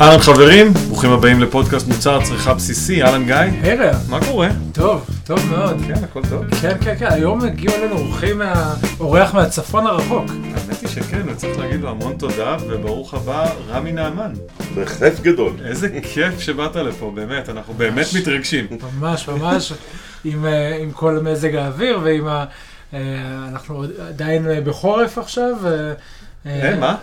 אהלן חברים, ברוכים הבאים לפודקאסט מוצר צריכה בסיסי, אהלן גיא, היי מה קורה? טוב, טוב מאוד. כן, הכל טוב. כן, כן, כן, היום הגיעו אלינו אורחים, מה- אורח מהצפון הרחוק. האמת היא שכן, וצריך להגיד לו המון תודה, וברוך הבא, רמי נעמן. בכיף גדול. איזה כיף שבאת לפה, באמת, אנחנו באמת מתרגשים. ממש, ממש, עם, אה, עם כל מזג האוויר ועם ה... אה, אנחנו עדיין בחורף עכשיו. אה, אה, מה?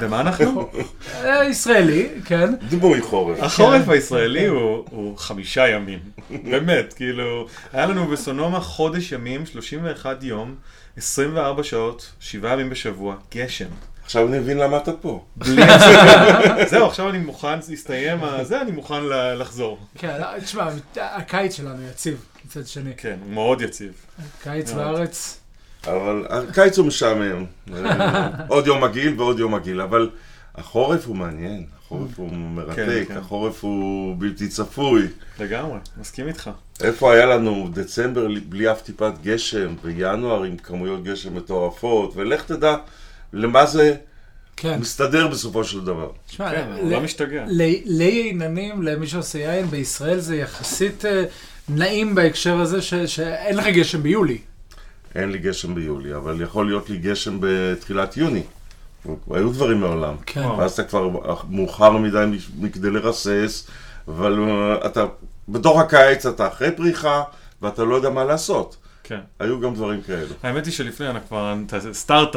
במה אנחנו? אה, ישראלי, כן. דימוי חורף. החורף הישראלי הוא חמישה ימים, באמת, כאילו, היה לנו בסונומה חודש ימים, 31 יום, 24 שעות, 7 ימים בשבוע, גשם. עכשיו אני מבין למה אתה פה. בלי. זהו, עכשיו אני מוכן, הסתיים הזה, אני מוכן לחזור. כן, לא, תשמע, הקיץ שלנו יציב, מצד שני. כן, הוא מאוד יציב. קיץ. בארץ. אבל הקיץ הוא משעמם. עוד יום מגעיל ועוד יום מגעיל, אבל החורף הוא מעניין, החורף הוא מרתק, כן. החורף הוא בלתי צפוי. לגמרי, מסכים איתך. איפה היה לנו דצמבר בלי אף טיפת גשם, וינואר עם כמויות גשם מטורפות, ולך תדע למה זה כן. מסתדר בסופו של דבר. תשמע, כן, הוא לא משתגע. ל- לייננים, למי שעושה יין בישראל, זה יחסית אה, נעים בהקשר הזה ש- שאין לך גשם ביולי. אין לי גשם ביולי, אבל יכול להיות לי גשם בתחילת יוני. היו דברים מעולם. כן. ואז אתה כבר מאוחר מדי מכדי לרסס, אבל uh, אתה, בתוך הקיץ אתה אחרי פריחה, ואתה לא יודע מה לעשות. כן. היו גם דברים כאלו. האמת היא שלפני, אנחנו כבר אתה סטארט,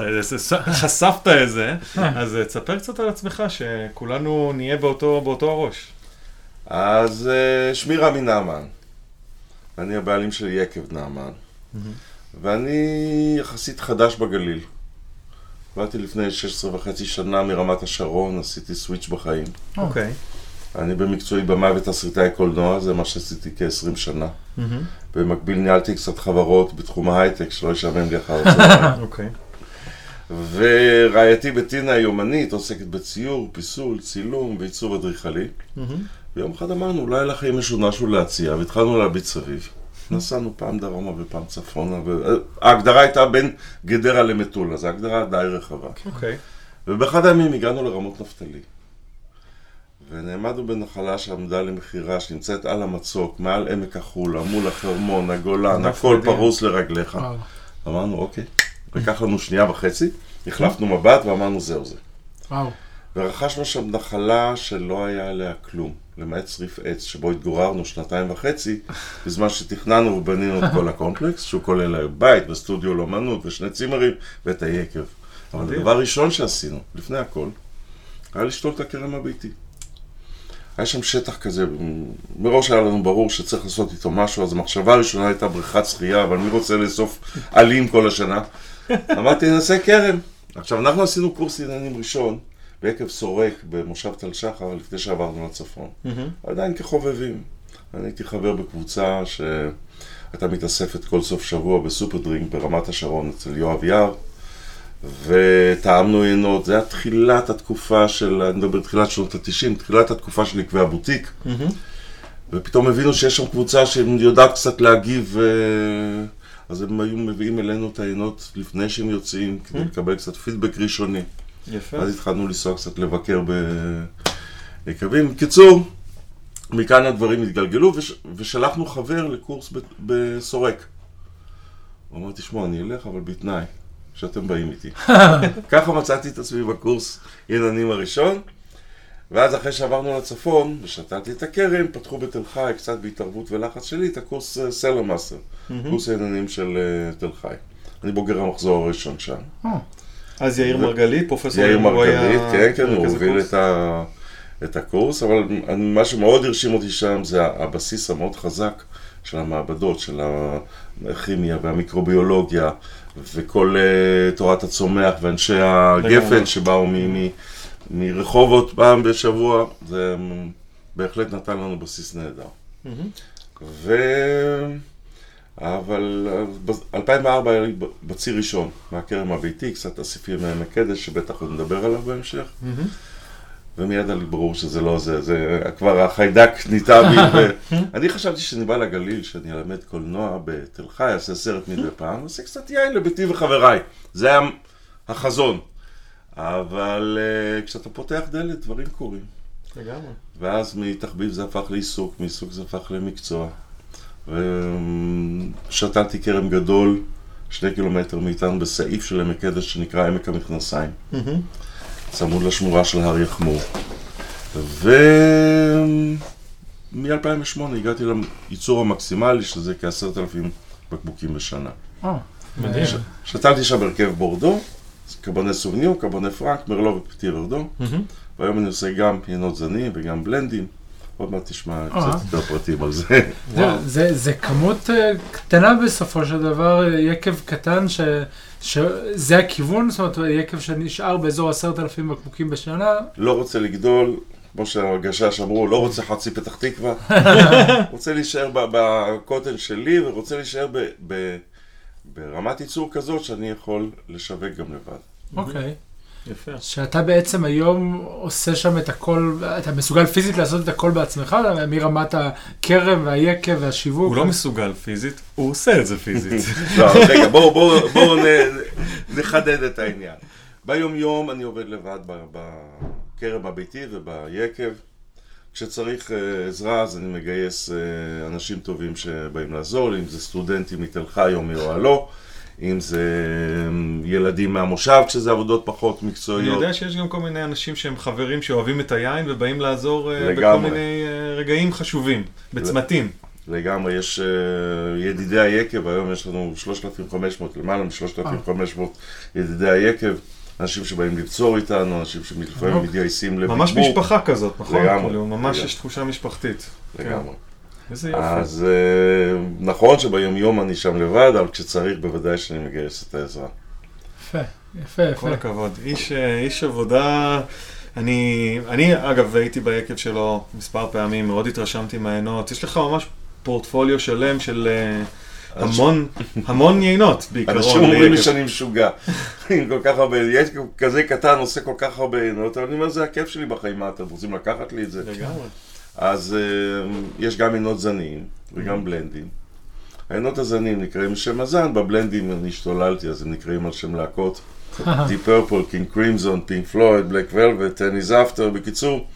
חשפת איזה, אז אה, תספר קצת על עצמך, שכולנו נהיה באותו באותו הראש. אז שמי רמי נעמן, אני הבעלים של יקב נעמן, ואני יחסית חדש בגליל. באתי לפני 16 וחצי שנה מרמת השרון, עשיתי סוויץ' בחיים. אוקיי. אני במקצועי במה ותסריטאי קולנוע, זה מה שעשיתי כ-20 שנה. במקביל ניהלתי קצת חברות בתחום ההייטק, שלא ישעמם לי אחר הצהריים. אוקיי. ורעייתי בטינה היא אומנית, עוסקת בציור, פיסול, צילום ועיצוב אדריכלי. ויום אחד אמרנו, אולי לכם יש עוד משהו להציע, והתחלנו להביט סביב. נסענו פעם דרומה ופעם צפונה, וההגדרה הייתה בין גדרה למטולה, זו הגדרה די רחבה. אוקיי. ובאחד הימים הגענו לרמות נפתלי. ונעמדנו בנחלה שעמדה למכירה, שנמצאת על המצוק, מעל עמק החולה, מול החרמון, הגולן, הכל. פרוס לרגליך. אמרנו, אוקיי. לקח לנו שנייה וחצי, החלפנו מבט ואמרנו, זהו זה. וואו. ורכשנו שם נחלה שלא היה עליה כלום, למעט צריף עץ שבו התגוררנו שנתיים וחצי, בזמן שתכננו ובנינו את כל הקומפלקס, שהוא כולל בית וסטודיו לאמנות ושני צימרים ואת היקב. אבל. הדבר הראשון שעשינו, לפני הכל, היה לשתול את הכרם הביתי. היה שם שטח כזה, מראש היה לנו ברור שצריך לעשות איתו משהו, אז המחשבה הראשונה הייתה בריכת שחייה, אבל מי רוצה לאסוף עלים כל השנה? אמרתי, נעשה כרם. עכשיו, אנחנו עשינו קורס עניינים ראשון בעקב סורק במושב תל שחר לפני שעברנו לצפון. עדיין כחובבים. אני הייתי חבר בקבוצה שהייתה מתאספת כל סוף שבוע בסופר דרינק ברמת השרון אצל יואב יער, וטעמנו יינות, זה היה תחילת התקופה של, אני מדבר תחילת שנות ה-90, תחילת התקופה של עקבי הבוטיק, ופתאום הבינו שיש שם קבוצה שיודעת קצת להגיב, אה, אז הם היו מביאים אלינו את היינות לפני שהם יוצאים, כדי לקבל קצת פידבק ראשוני. יפה. אז התחלנו לנסוע קצת לבקר ביקבים. בקיצור, מכאן הדברים התגלגלו, וש... ושלחנו חבר לקורס ב... בסורק. הוא אמר, תשמעו, אני אלך, אבל בתנאי שאתם באים איתי. ככה מצאתי את עצמי בקורס ייננים הראשון, ואז אחרי שעברנו לצפון, ושתלתי את הכרם, פתחו בתל חי, קצת בהתערבות ולחץ שלי, את הקורס cellar master, קורס העיננים של אה, תל חי. אני בוגר המחזור הראשון שם. אז יאיר מרגלית, פרופסור יאיר הוא היה מרגלית, כן, כן, הוא הוביל. את, ה, את הקורס, אבל מה שמאוד הרשים אותי שם זה הבסיס המאוד חזק של המעבדות, של הכימיה והמיקרוביולוגיה, וכל אה, תורת הצומח ואנשי הגפן. שבאו מ, מ, מרחובות פעם בשבוע, זה בהחלט נתן לנו בסיס נהדר. מהמם. ו... אבל אה, ב-2004 היה לי בציר ראשון, מהכרם הביתי, קצת אסיפים מעמק קדש, שבטח עוד נדבר עליו בהמשך. מהמם. ומיד היה לי ברור שזה לא זה, זה כבר החיידק ניטע בי. ואני חשבתי שאני בא לגליל, שאני אלמד קולנוע בתל חי, אעשה סרט מדי פעם, אעשה קצת יין לביתי וחבריי. זה היה החזון. אבל uh, כשאתה פותח דלת, דברים קורים. לגמרי. ואז מתחביב זה הפך לעיסוק, מעיסוק זה הפך למקצוע. ושתלתי כרם גדול, שני קילומטר מאיתנו, בסעיף של עמק קדש שנקרא עמק המכנסיים, צמוד לשמורה של הר יחמור. ומ-2008 הגעתי לייצור המקסימלי, שזה כעשרת אלפים בקבוקים בשנה. אה, מדהים. ש- שתלתי שם הרכב בורדו, קבונה סובניו, קבונה פרנק, מרלו ופטיר ארדו, והיום אני עושה גם יינות זנים וגם בלנדים. עוד מעט תשמע אה. קצת יותר פרטים על זה. זה, כמות אה, קטנה בסופו של דבר, אה, יקב קטן, ש, שזה הכיוון, זאת אומרת, יקב שנשאר באזור עשרת אלפים בקבוקים בשנה, לא רוצה לגדול, כמו שהגשש אמרו, לא רוצה חצי פתח תקווה, רוצה להישאר בקוטן שלי ורוצה להישאר ברמת ייצור כזאת שאני יכול לשווק גם לבד. אוקיי. יפה. שאתה בעצם היום עושה שם את הכל, אתה מסוגל פיזית לעשות את הכל בעצמך, מרמת הכרם והיקב והשיווק. הוא לא מסוגל פיזית, הוא עושה את זה פיזית. לא, רגע, בואו בוא, בוא נחדד את העניין. ביום יום אני עובד לבד בכרם הביתי וביקב. כשצריך אה, עזרה אז אני מגייס אה, אנשים טובים שבאים לעזור לי, אם זה סטודנטים מתל חי או מאוהלו, אם זה אה, ילדים מהמושב כשזה עבודות פחות אני מקצועיות. יודע שיש גם כל מיני אנשים שהם חברים שאוהבים את היין ובאים לעזור אה, בכל לגמרי. מיני אה, רגעים חשובים, בצמתים. לגמרי, יש uh, ידידי היקב, היום יש לנו 3,500, למעלה מ-3,500 ידידי היקב, אנשים שבאים לבצור איתנו, אנשים שלפעמים אוקיי. מתגייסים לביקור. ממש משפחה כזאת, נכון? לגמרי. כאילו, ממש לגמרי. יש תחושה משפחתית. לגמרי. איזה יופי. אז uh, נכון שביום יום אני שם לבד, אבל כשצריך בוודאי שאני מגייס את העזרה. יפה, יפה, יפה. כל הכבוד. איש, אה, איש עבודה, אני, אני אגב הייתי ביקב שלו מספר פעמים, מאוד התרשמתי מהיינות. יש לך ממש פורטפוליו שלם של אה, המון, המון יינות בעיקרון. אנשים אומרים לי. שאני משוגע, עם כל כך הרבה, יש כזה קטן עושה כל כך הרבה עינות, אבל אני אומר זה הכיף שלי בחיים, מה אתם רוצים לקחת לי את זה? לגמרי. אז אה, יש גם יינות זנים וגם בלנדים. היינות הזנים נקראים שם הזן, בבלנדים אני השתוללתי, אז הם נקראים על שם להקות. Deep Purple, King Crimson, Pink Floyd, Black Velvet, Ten Years After, בקיצור,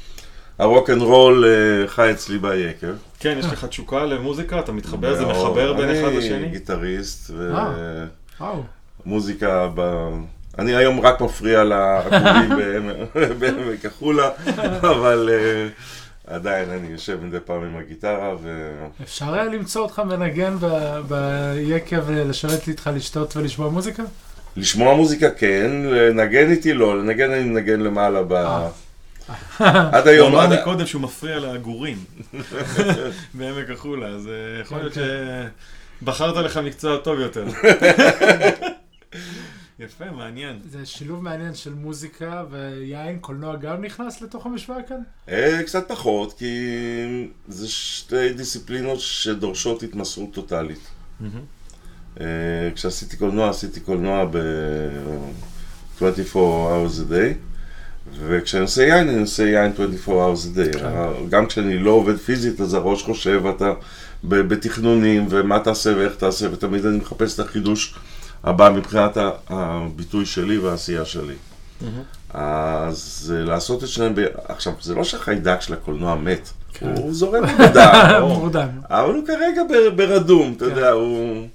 הרוק אנד רול אה, חי אצלי ביקב. כן, יש לך תשוקה למוזיקה, אתה מתחבר, זה. מחבר בין אחד אני לשני? גיטריסט, אה. וואו. ומוזיקה ב... אני היום רק מפריע לעגורים בעמק- החולה, אבל עדיין אני יושב מדי פעם עם הגיטרה, ו... אפשר היה למצוא אותך מנגן ביקב, לשבת איתך, לשתות ולשמוע מוזיקה? לשמוע מוזיקה כן, לנגן איתי לא, לנגן אני מנגן למעלה ב... אה. עד הוא היום, אמר עד... לי קודם שהוא מפריע לעגורים בעמק החולה, אז אה, יכול להיות כן, שבחרת לך מקצוע טוב יותר. יפה, מעניין. זה שילוב מעניין של מוזיקה ויין, קולנוע גם נכנס לתוך המשוואה כאן? אה, קצת פחות, כי זה שתי דיסציפלינות שדורשות התמסרות טוטאלית. אה, כשעשיתי קולנוע, עשיתי קולנוע ב-24 hours a day, וכשאני עושה יין, אני עושה יין 24 hours a day. כן. גם כשאני לא עובד פיזית, אז הראש חושב, אתה בתכנונים, ומה תעשה ואיך תעשה, ותמיד אני מחפש את החידוש הבא מבחינת הביטוי שלי והעשייה שלי. אז אה, לעשות את שניהם, ב... עכשיו, זה לא שהחיידק של הקולנוע מת, כן. הוא זורם בדם. אבל הוא כרגע ברדום, אתה. יודע, הוא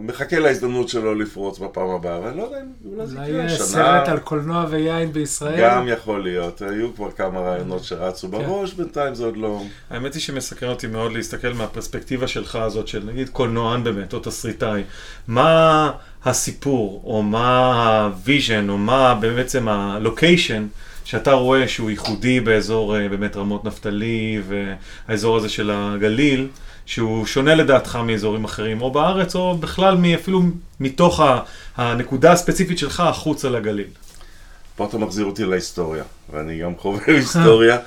מחכה להזדמנות שלו לפרוץ בפעם הבאה, אבל אני לא יודע אם אולי זה אולי יקרה יהיה השנה. סרט על קולנוע ויין בישראל? גם יכול להיות, היו כבר כמה רעיונות שרצו כן. בראש, בינתיים זה עוד לא... האמת היא שמסקרן אותי מאוד להסתכל מהפרספקטיבה שלך הזאת, של נגיד קולנוען באמת, או תסריטאי. מה הסיפור, או מה ה vision, או מה בעצם ה location שאתה רואה שהוא ייחודי באזור אה, באמת רמות נפתלי, והאזור הזה של הגליל, שהוא שונה לדעתך מאזורים אחרים, או בארץ, או בכלל אפילו מתוך הנקודה הספציפית שלך החוצה לגליל. פה אתה מחזיר אותי להיסטוריה, ואני גם חובב היסטוריה,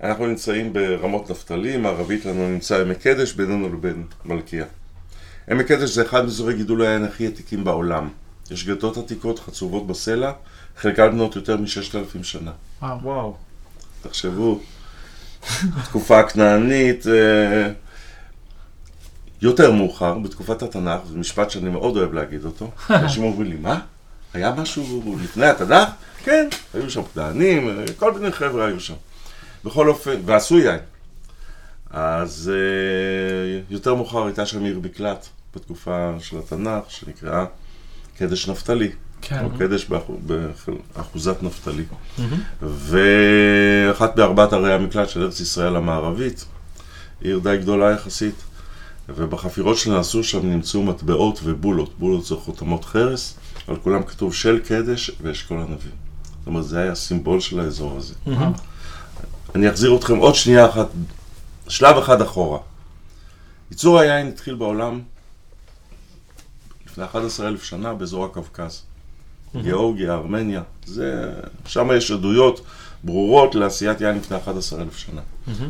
ואנחנו נמצאים ברמות נפתלי, מערבית לנו נמצא עמק קדש, בינינו לבין מלכיה. עמק קדש זה אחד מאזורי גידול היין הכי עתיקים בעולם. יש גדות עתיקות חצובות בסלע, חלקן בנות יותר מ-6,000 שנה. וואו. תחשבו, תקופה הכנענית, אה, יותר מאוחר, בתקופת התנ"ך, זה משפט שאני מאוד אוהב להגיד אותו, אנשים אומרים לי, מה? היה משהו לפני התנ"ך? כן, היו שם כנענים, כל מיני חבר'ה היו שם. בכל אופן, ועשו יין. אז אה, יותר מאוחר הייתה שם עיר מקלט בתקופה של התנ"ך, שנקראה קדש נפתלי. כן. או קדש באחו- באחוזת נפתלי. ואחת בארבעת ערי המקלט של ארץ ישראל המערבית, עיר די גדולה יחסית, ובחפירות שנעשו שם נמצאו מטבעות ובולות. בולות זה חותמות חרס, על כולם כתוב של קדש ואשכול הנביא. זאת אומרת, זה היה הסימבול של האזור הזה. אני אחזיר אתכם עוד שנייה אחת, שלב אחד אחורה. ייצור היין התחיל בעולם לפני 11,000 שנה באזור הקווקז. גיאורגיה, ארמניה, זה, שם יש עדויות ברורות לעשיית יין לפני 11,000 שנה.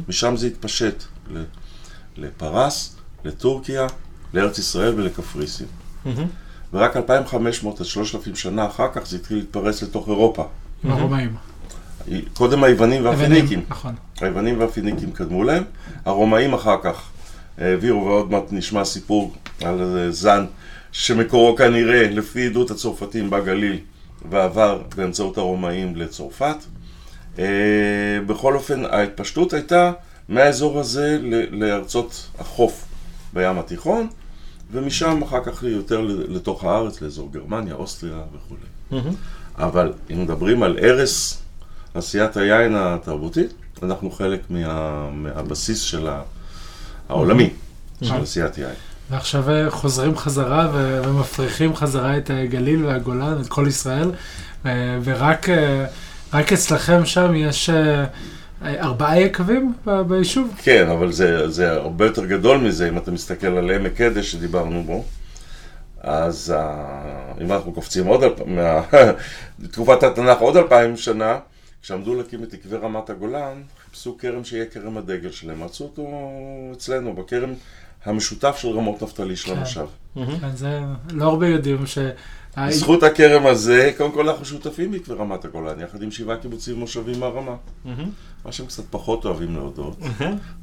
משם זה התפשט ל- לפרס, לטורקיה, לארץ ישראל ולקפריסין. ורק 2,500 עד 3,000 שנה אחר כך זה התחיל להתפרס לתוך אירופה. הרומאים. קודם היוונים והפיניקים. נכון. היוונים והפיניקים קדמו להם, הרומאים אחר כך העבירו, ועוד מעט נשמע סיפור על איזה זן שמקורו כנראה, לפי עדות הצרפתים בגליל, ועבר באמצעות הרומאים לצרפת. אה, בכל אופן, ההתפשטות הייתה מהאזור הזה לארצות החוף בים התיכון, ומשם אחר כך יותר לתוך הארץ, לאזור גרמניה, אוסטריה וכולי. אבל אם מדברים על ערש עשיית היין התרבותית, אנחנו חלק מה, מהבסיס של העולמי של עשיית יין. ועכשיו אה, חוזרים חזרה ומפריחים חזרה את הגליל והגולן, את כל ישראל, אה, ורק אה, רק אצלכם שם יש אה, אה, ארבעה יקבים ביישוב? כן, אבל זה, זה הרבה יותר גדול מזה, אם אתה מסתכל על עמק קדש שדיברנו בו. אז אה, אם אנחנו קופצים עוד, אלפ... מה... תקופת התנ"ך עוד אלפיים שנה, כשעמדו להקים את עקבי רמת הגולן, חיפשו כרם שיהיה כרם הדגל שלהם, מצאו אותו אצלנו, בכרם המשותף של רמות נפתלי של כן. המושב. כן, זה לא הרבה יודעים ש... בזכות הכרם הזה, קודם כל אנחנו שותפים בעקבי רמת הגולן, יחד עם שבעה קיבוצים ומושבים מהרמה. מה שהם קצת פחות אוהבים להודות,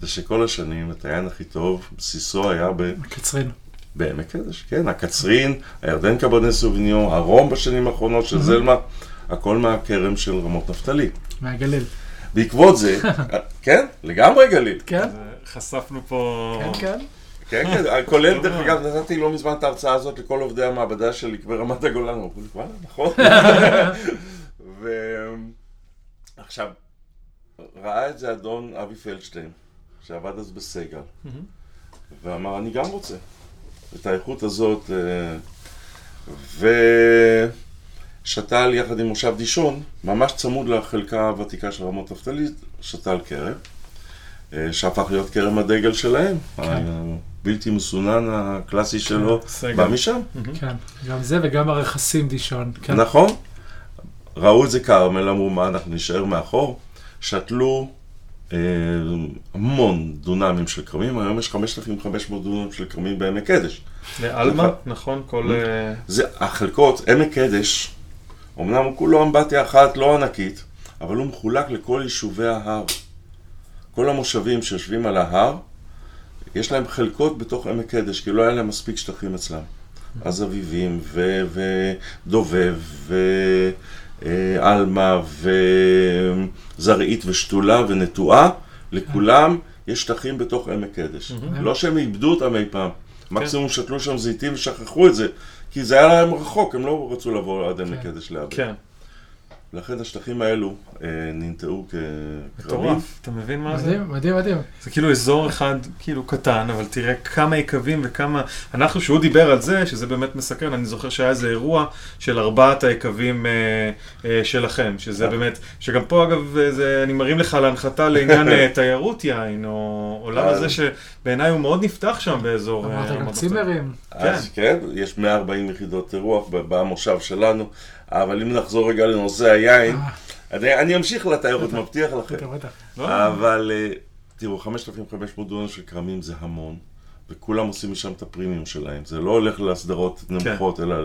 זה שכל השנים את היין הכי טוב, בסיסו היה ב... קצרין. בעמק קדש, כן, הקצרין, הירדן קברני סוביניון, הרום בשנים האחרונות של זלמה, הכל מהכרם של רמות נפתלי. מהגליל. בעקבות זה, כן, לגמרי גליל. כן? אה, חשפנו פה... כן, כן. כן, כן, כולל, דרך אגב, נתתי לא מזמן את ההרצאה הזאת לכל עובדי המעבדה של עקבי רמת הגולן, אמרו לי, וואלה, נכון. ועכשיו, ראה את זה אדון אבי פלדשטיין, שעבד אז בסגל, ואמר, אני גם רוצה את האיכות הזאת, אה, ושתל יחד עם מושב דישון, ממש צמוד לחלקה הוותיקה של רמות נפתלי, שתל כרם. אה, שהפך להיות כרם הדגל שלהם, הבלתי מסונן הקלאסי שלו, סגל. בא משם. כן. גם זה וגם הרכסים דישון. כן. נכון. ראו את זה כרמל, אמרו מה, אנחנו נישאר מאחור. שתלו אה, המון דונמים של כרמים, היום יש 5,500 דונם של כרמים בעמק קדש. לעלמה, נכון? כל... אה, זה החלקות, עמק קדש, אמנם הוא כולו אמבטיה אחת לא ענקית, אבל הוא מחולק לכל יישובי ההר. כל המושבים שיושבים על ההר, יש להם חלקות בתוך עמק קדש, כי לא היה להם מספיק שטחים אצלם. אז אביבים, ודובב, ועלמה, וזרעית, ושתולה, ונטועה, לכולם יש שטחים בתוך עמק קדש. לא שהם איבדו אותם אי פעם. מקסימום שתלו שם זיתים ושכחו את זה, כי זה היה להם רחוק, הם לא רצו לבוא עד עמק קדש לאבד. כן, לכן השטחים האלו אה, ננטעו כקרמים. מטורף. אתה מבין מה זה? מדהים, מדהים, מדהים. זה כאילו אזור אחד כאילו קטן, אבל תראה כמה יקבים וכמה... אנחנו, שהוא דיבר על זה, שזה באמת מסקרן, אני זוכר שהיה איזה אירוע של ארבעת היקבים אה, אה, שלכם, שזה באמת, שגם פה אגב, אה, זה, אני מרים לך להנחתה לעניין אה, תיירות יין, או עולם הזה שבעיניי הוא מאוד נפתח שם באזור... אה, אמרת גם צימרים. אז כן, יש 140 יחידות אירוח במושב שלנו, אבל אם נחזור רגע לנושא היין, אה. אני, אני אמשיך לתיירות, מבטיח לכם. לא, אבל אה, תראו, 5,500 דונם של כרמים זה המון, וכולם עושים משם את הפרימיום שלהם. זה לא הולך להסדרות נמוכות, אלא...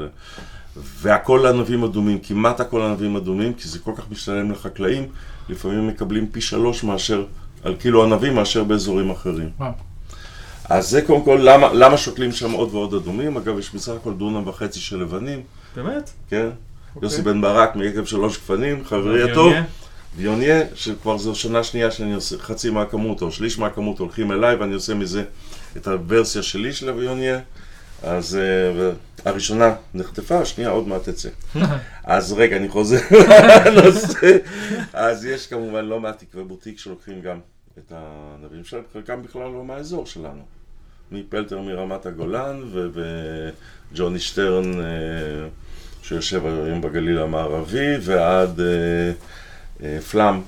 והכל ענבים אדומים, כמעט הכל ענבים אדומים, כי זה כל כך משתלם לחקלאים, לפעמים מקבלים פי שלוש מאשר, על קילו ענבים מאשר באזורים אחרים. וואו. אז זה קודם כל, למה, למה שותלים שם עוד ועוד אדומים? אגב, יש בסך הכל דונם וחצי של לבנים, באמת? כן? יוסי בן ברק מיקב שלוש גפנים, חברי הטוב. ויוניה? שכבר זו שנה שנייה שאני עושה חצי מהכמות או שליש מהכמות הולכים אליי ואני עושה מזה את הוורסיה שלי של הוויוניה. אז אה, הראשונה נחטפה, השנייה עוד מעט תצא. אז רגע, אני חוזר לנושא. אז יש כמובן לא מעט תקווי בוטיק שלוקחים גם את הנביאים שלהם, חלקם בכלל לא מהאזור שלנו. מפלטר מרמת הגולן וג'וני שטרן אה, שיושב היום בגליל המערבי ועד אה, אה, פלאם,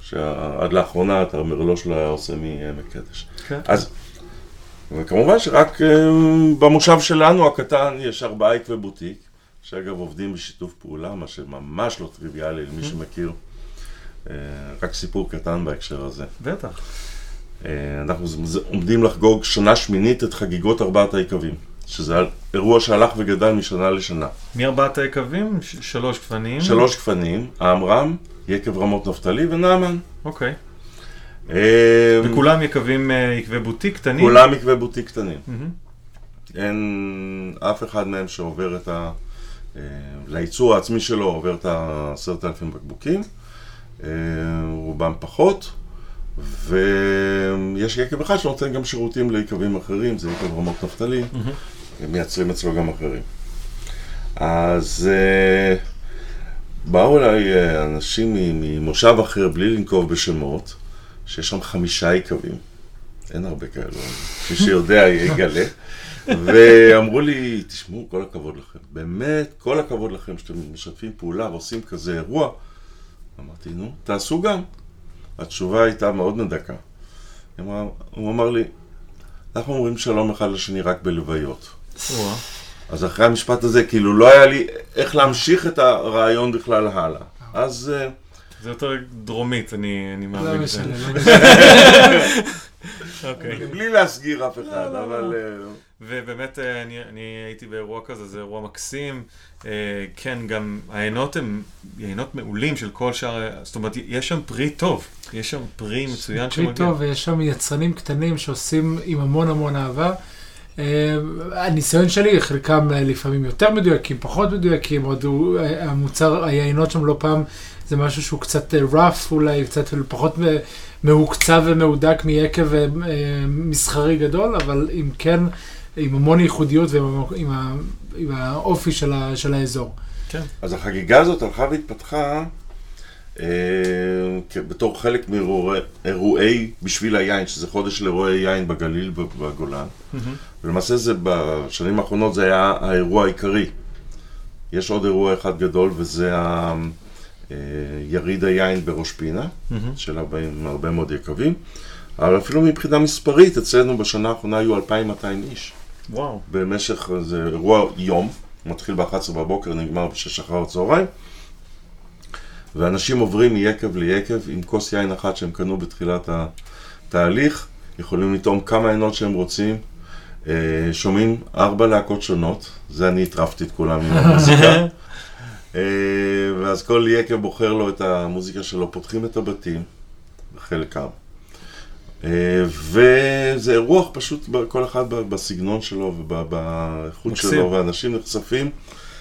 שעד לאחרונה את המרלו שלו היה עושה מעמק קדש. כן. אז, וכמובן שרק אה, במושב שלנו הקטן יש ארבעה עקבי בוטיק, שאגב עובדים בשיתוף פעולה, מה שממש לא טריוויאלי למי שמכיר. אה, רק סיפור קטן בהקשר הזה. בטח. אה, אנחנו עומדים לחגוג שנה שמינית את חגיגות ארבעת היקבים, שזה אירוע שהלך וגדל משנה לשנה. מארבעת היקבים, שלוש גפנים. שלוש גפנים, עמרם, יקב רמות נפתלי ונעמן. אוקיי. אה, וכולם יקבים אה, יקבי בוטיק קטנים? כולם עקבי בוטיק קטנים. אין אף אחד מהם שעובר את ה... אה, לייצור העצמי שלו עובר את העשרת אלפים בקבוקים, אה, רובם פחות, ויש יקב אחד שנותן גם שירותים ליקבים אחרים, זה יקב רמות נפתלי, הם מייצרים אצלו גם אחרים. אז אה, באו אליי אה, אנשים ממושב אחר, בלי לנקוב בשמות, שיש שם חמישה יקבים. אין הרבה כאלו, מי שיודע יגלה. ואמרו לי, תשמעו, כל הכבוד לכם. באמת, כל הכבוד לכם שאתם משתפים פעולה ועושים כזה אירוע. אמרתי, נו, תעשו גם. התשובה הייתה מאוד מדכא. הוא אמר לי, אנחנו אומרים שלום אחד לשני רק בלוויות. אז אחרי המשפט הזה, כאילו, לא היה לי איך להמשיך את הרעיון בכלל הלאה. אז אה, זה יותר דרומית, אני אני לא מאמין. משנה. לא משנה. אוקיי. בלי להסגיר אף אחד, לא, אבל... לא. אה, ובאמת אה, אני, אני הייתי באירוע כזה, זה אירוע מקסים. אה, כן, גם היינות הם יינות מעולים של כל שאר, זאת אומרת, יש שם פרי טוב, יש שם פרי מצוין פרי שמגיע. טוב, ויש שם יצרנים קטנים שעושים עם המון המון אהבה. אה, הניסיון שלי, חלקם לפעמים יותר מדויקים, פחות מדויקים, עוד הוא, אה, המוצר, היינות שם לא פעם, זה משהו שהוא קצת אה, rough אולי, קצת פחות מהוקצב ומהודק מיקב אה, מסחרי גדול, אבל אם כן, עם המון ייחודיות ועם עם ה- עם האופי של, ה, של האזור. כן. אז החגיגה הזאת הלכה והתפתחה אה, בתור חלק מאירועי בשביל היין, שזה חודש של אירועי יין בגליל ובגולן. ולמעשה זה בשנים האחרונות זה היה האירוע העיקרי. יש עוד אירוע אחד גדול וזה אה, יריד היין בראש פינה. של הרבה, הרבה מאוד יקבים. אבל אפילו מבחינה מספרית, אצלנו בשנה האחרונה היו 2,200 איש. וואו. במשך, זה אירוע יום, מתחיל ב-11 בבוקר, נגמר ב-6 אחר הצהריים, ואנשים עוברים מיקב ליקב עם כוס יין אחת שהם קנו בתחילת התהליך, יכולים לטעום כמה עינות שהם רוצים, אה, שומעים ארבע להקות שונות, זה אני הטרפתי את כולם עם המוזיקה, אה, ואז כל יקב בוחר לו את המוזיקה שלו, פותחים את הבתים, חלקם. אה, וזה אירוח פשוט, כל אחד בסגנון שלו ובאיכות. שלו, ואנשים נחשפים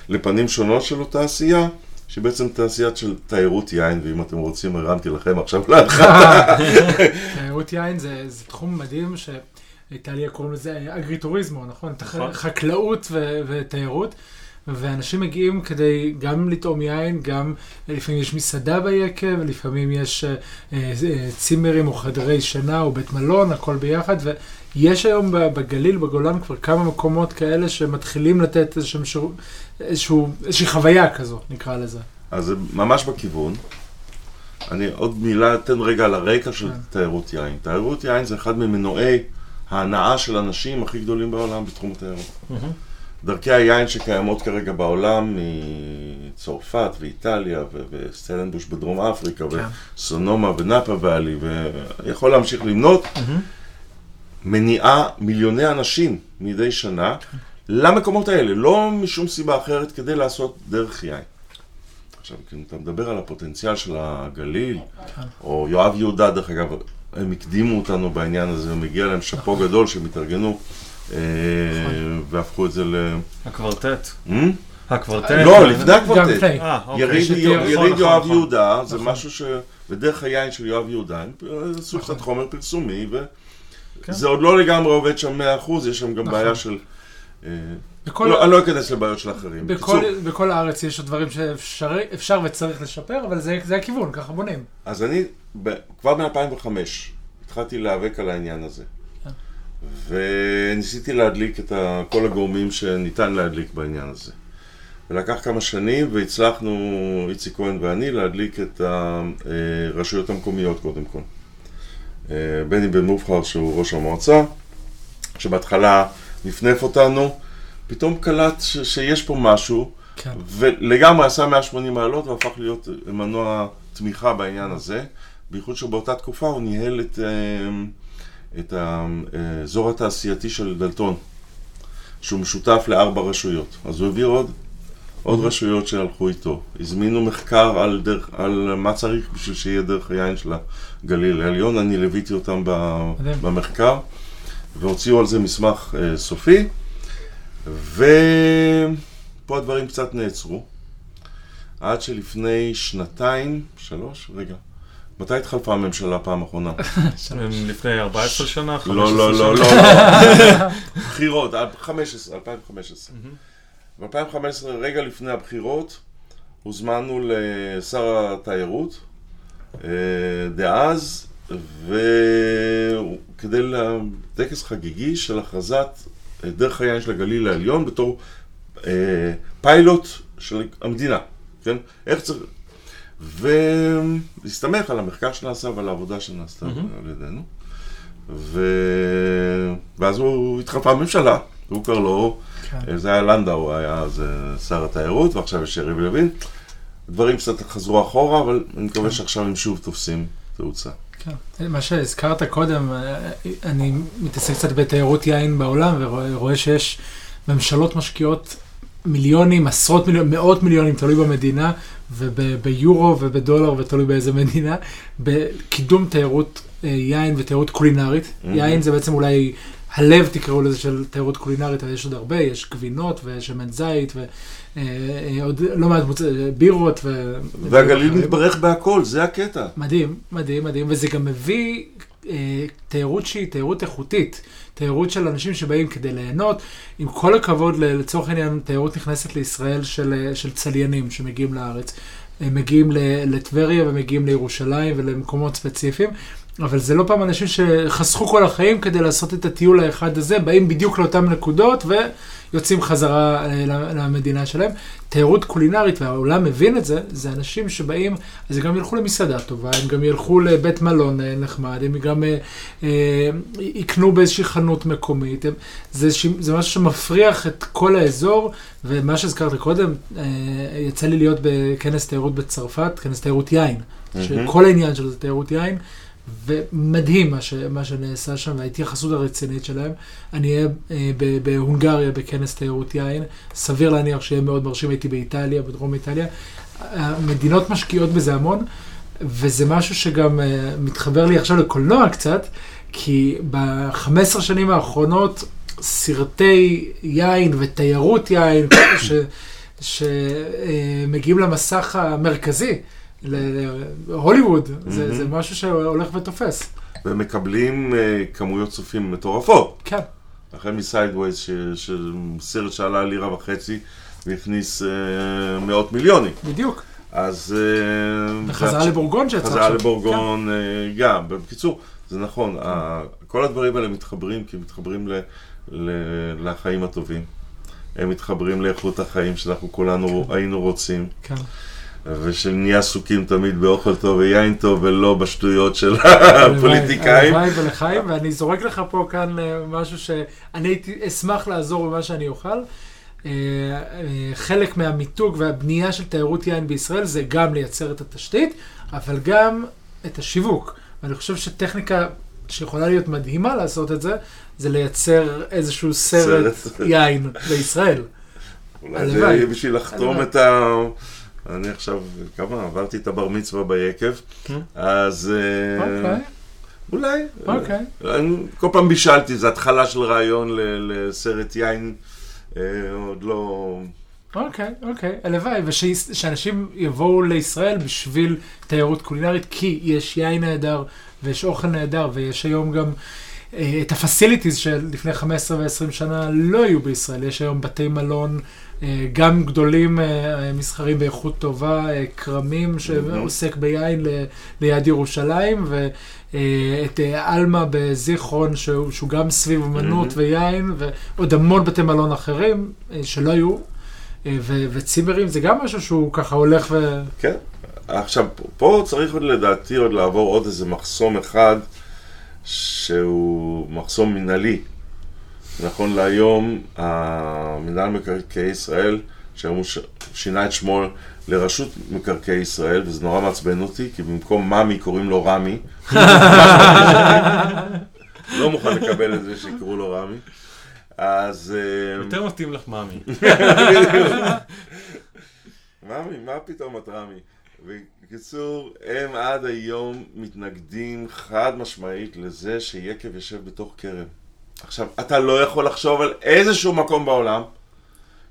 לפנים שונות של אותה עשייה, שהיא בעצם תעשיית של תיירות יין, ואם אתם רוצים, הרמתי לכם עכשיו להנחתה. תיירות יין זה, זה תחום מדהים שאיטליה קוראים לזה אגריטוריזמו, נכון? נכון. חקלאות ו- ותיירות. ואנשים מגיעים כדי גם לטעום יין, גם לפעמים יש מסעדה ביקב, לפעמים יש אה, אה, צימרים או חדרי שינה או בית מלון, הכל ביחד, ויש היום בגליל, בגולן, כבר כמה מקומות כאלה שמתחילים לתת איזשהו, איזשהו, איזושהי חוויה כזו, נקרא לזה. אז זה ממש בכיוון. אני עוד מילה אתן רגע על הרקע של כן. תיירות יין. תיירות יין זה אחד ממנועי ההנאה של אנשים הכי גדולים בעולם בתחום התיירות. דרכי היין שקיימות כרגע בעולם, מצרפת ואיטליה וסטלנבוש בדרום אפריקה, כן. וסונומה ונאפה ואלי, ויכול להמשיך למנות. מניעה מיליוני אנשים מדי שנה למקומות האלה, לא משום סיבה אחרת כדי לעשות דרך יין. עכשיו, אם אתה מדבר על הפוטנציאל של הגליל, או יואב יהודה, דרך אגב, הם הקדימו אותנו בעניין הזה, ומגיע להם שאפו גדול שהם התארגנו אה, והפכו את זה ל... הקוורטט. Hmm? הקוורטט? לא, לפני הקוורטט. אה, אוקיי. יריד נכון, יואב נכון, יהודה, זה נכון. משהו ש... ודרך היין של יואב יהודה, הם עשו נכון. קצת חומר פרסומי, כן. וזה עוד לא לגמרי עובד שם 100%, יש שם גם נכון. בעיה של... אה, בכל- לא, אני לא אכנס לבעיות של אחרים. בכל, בקיצור, בכל הארץ יש עוד דברים שאפשר אפשר וצריך לשפר, אבל זה, זה הכיוון, ככה בונים. אז אני, ב- כבר ב-2005, התחלתי להיאבק על העניין הזה. כן. וניסיתי להדליק את ה- כל הגורמים שניתן להדליק בעניין הזה. ולקח כמה שנים והצלחנו, איציק כהן ואני, להדליק את הרשויות המקומיות קודם כל. אה, בני בן מובחר שהוא ראש המועצה, שבהתחלה נפנף אותנו, פתאום קלט ש- שיש פה משהו, כן. ולגמרי עשה 180 מעלות והפך להיות מנוע תמיכה בעניין הזה, בייחוד שבאותה תקופה הוא ניהל את, אה, את האזור התעשייתי של דלתון, שהוא משותף לארבע רשויות. אז הוא הביא עוד, עוד רשויות שהלכו איתו. הזמינו מחקר על, דרך, על מה צריך בשביל שיהיה דרך היין של הגליל העליון, אני ליוויתי אותם ב-. במחקר, והוציאו על זה מסמך אה, סופי. ופה הדברים קצת נעצרו, עד שלפני שנתיים, שלוש, רגע, מתי התחלפה הממשלה פעם אחרונה? לפני 14 שנה? 15 לא, לא, לא, לא, שנה? לא. בחירות, 2015, 2015. ב-2015, רגע לפני הבחירות, הוזמנו לשר התיירות אה, דאז, וכדי לטקס חגיגי של הכרזת אה, דרך היין של הגליל העליון בתור אה, פיילוט של המדינה, כן? איך צריך... ולהסתמך על המחקר שנעשה ועל העבודה שנעשתה על ידינו. ו... ואז הוא התחלפה הממשלה, הוא כבר לא... כן. זה היה לנדאו, היה אז אה, שר התיירות, ועכשיו יש יריב לוין. דברים קצת חזרו אחורה, אבל אני מקווה שעכשיו הם שוב תופסים תאוצה. כן. מה שהזכרת קודם, אה, אני מתעסק קצת בתיירות יין בעולם, ורואה שיש ממשלות משקיעות מיליונים, עשרות מיליונים, מאות מיליונים, תלוי במדינה, וביורו ובדולר, ותלוי באיזה מדינה, בקידום תיירות אה, יין ותיירות קולינרית. Mhm. יין זה בעצם אולי הלב, תקראו לזה, של תיירות קולינרית, אבל יש עוד הרבה, יש גבינות ושמן זית, ועוד לא מעט מוצ... בירות. ו... והגליל מתברך בהכל, זה הקטע. מדהים, מדהים, מדהים, וזה גם מביא אה, תיירות שהיא תיירות איכותית, תיירות של אנשים שבאים כדי ליהנות. עם כל הכבוד, לצורך העניין, תיירות נכנסת לישראל של, אה, של צליינים שמגיעים לארץ. הם מגיעים לטבריה ומגיעים לירושלים ולמקומות ספציפיים, אבל זה לא פעם אנשים שחסכו כל החיים כדי לעשות את הטיול האחד הזה, באים בדיוק לאותן נקודות ויוצאים חזרה אה, למדינה שלהם. תיירות קולינרית, והעולם מבין את זה, זה אנשים שבאים, אז הם גם ילכו למסעדה טובה, הם גם ילכו לבית מלון אה, נחמד, הם גם אה, אה, יקנו באיזושהי חנות מקומית, הם, זה, זה משהו שמפריח את כל האזור, ומה שהזכרת קודם, אה, יצא לי להיות בכנס תיירות בצרפת, כנס תיירות יין, שכל העניין שלו זה תיירות יין. ומדהים מה, ש, מה שנעשה שם, וההתייחסות הרצינית שלהם. אני אהיה אה, בהונגריה בכנס תיירות יין, סביר להניח שיהיה מאוד מרשים, הייתי באיטליה, בדרום איטליה. המדינות משקיעות בזה המון, וזה משהו שגם אה, מתחבר לי עכשיו לקולנוע קצת, כי ב-15 שנים האחרונות סרטי יין ותיירות יין שמגיעים למסך המרכזי. להוליווד, זה, זה משהו שהולך ותופס. ומקבלים אה, כמויות צופים מטורפות. כן, החל מסיידווייז, שסרט שעלה לירה וחצי והכניס אה, מאות מיליונים. בדיוק. אז... אה, וחזרה לבורגון שיצא חזרה עכשיו. לבורגון אה, גם. בקיצור, זה נכון, ה- כל הדברים האלה מתחברים, כי מתחברים ל- ל- לחיים הטובים. הם מתחברים לאיכות החיים שאנחנו כולנו היינו רוצים, כן. ושנהיה עסוקים תמיד באוכל טוב ויין טוב ולא בשטויות של הפוליטיקאים. הלוואי ולחיים, ואני זורק לך פה כאן אה, משהו שאני הייתי אשמח לעזור במה שאני אוכל. אה, אה, חלק מהמיתוג והבנייה של תיירות יין בישראל זה גם לייצר את התשתית, אבל גם את השיווק. ואני חושב שטכניקה שיכולה להיות מדהימה לעשות את זה, זה לייצר איזשהו סרט. יין בישראל. אולי זה. יהיה בשביל לחתום. את ה... אני עכשיו, כמה, עברתי את הבר מצווה ביקב, אז אה, אוקיי, אולי. אוקיי. כל פעם בישלתי, זו התחלה של רעיון לסרט יין, אה, עוד לא אוקיי, אוקיי, הלוואי, ושאנשים יבואו לישראל בשביל תיירות קולינרית, כי יש יין נהדר, ויש אוכל נהדר, ויש היום גם אה, את הפסיליטיז שלפני 15 ו-20 שנה לא היו בישראל. יש היום בתי מלון, גם גדולים אה, מסחרים באיכות טובה, אה, כרמים שעוסק ביין ליד ירושלים, ואת אה, עלמה בזיכרון, שהוא, שהוא גם סביב אמנות ויין, ועוד המון בתי מלון אחרים אה, שלא היו. אה, ו- וצימרים זה גם משהו שהוא ככה הולך ו... כן. עכשיו, פה צריך עוד לדעתי עוד לעבור עוד איזה מחסום אחד, שהוא מחסום מנהלי. נכון להיום, המנהל מקרקעי ישראל, שהיום שינה את שמו לרשות מקרקעי ישראל, וזה נורא מעצבן אותי, כי במקום מאמי קוראים לו רמי. לא מוכן לקבל את זה שיקראו לו רמי. אז... אה, יותר מתאים לך מאמי. ממי, מה פתאום את רמי? בקיצור, הם עד היום מתנגדים חד משמעית לזה שיקב יושב בתוך כרם. עכשיו, אתה לא יכול לחשוב על איזשהו מקום בעולם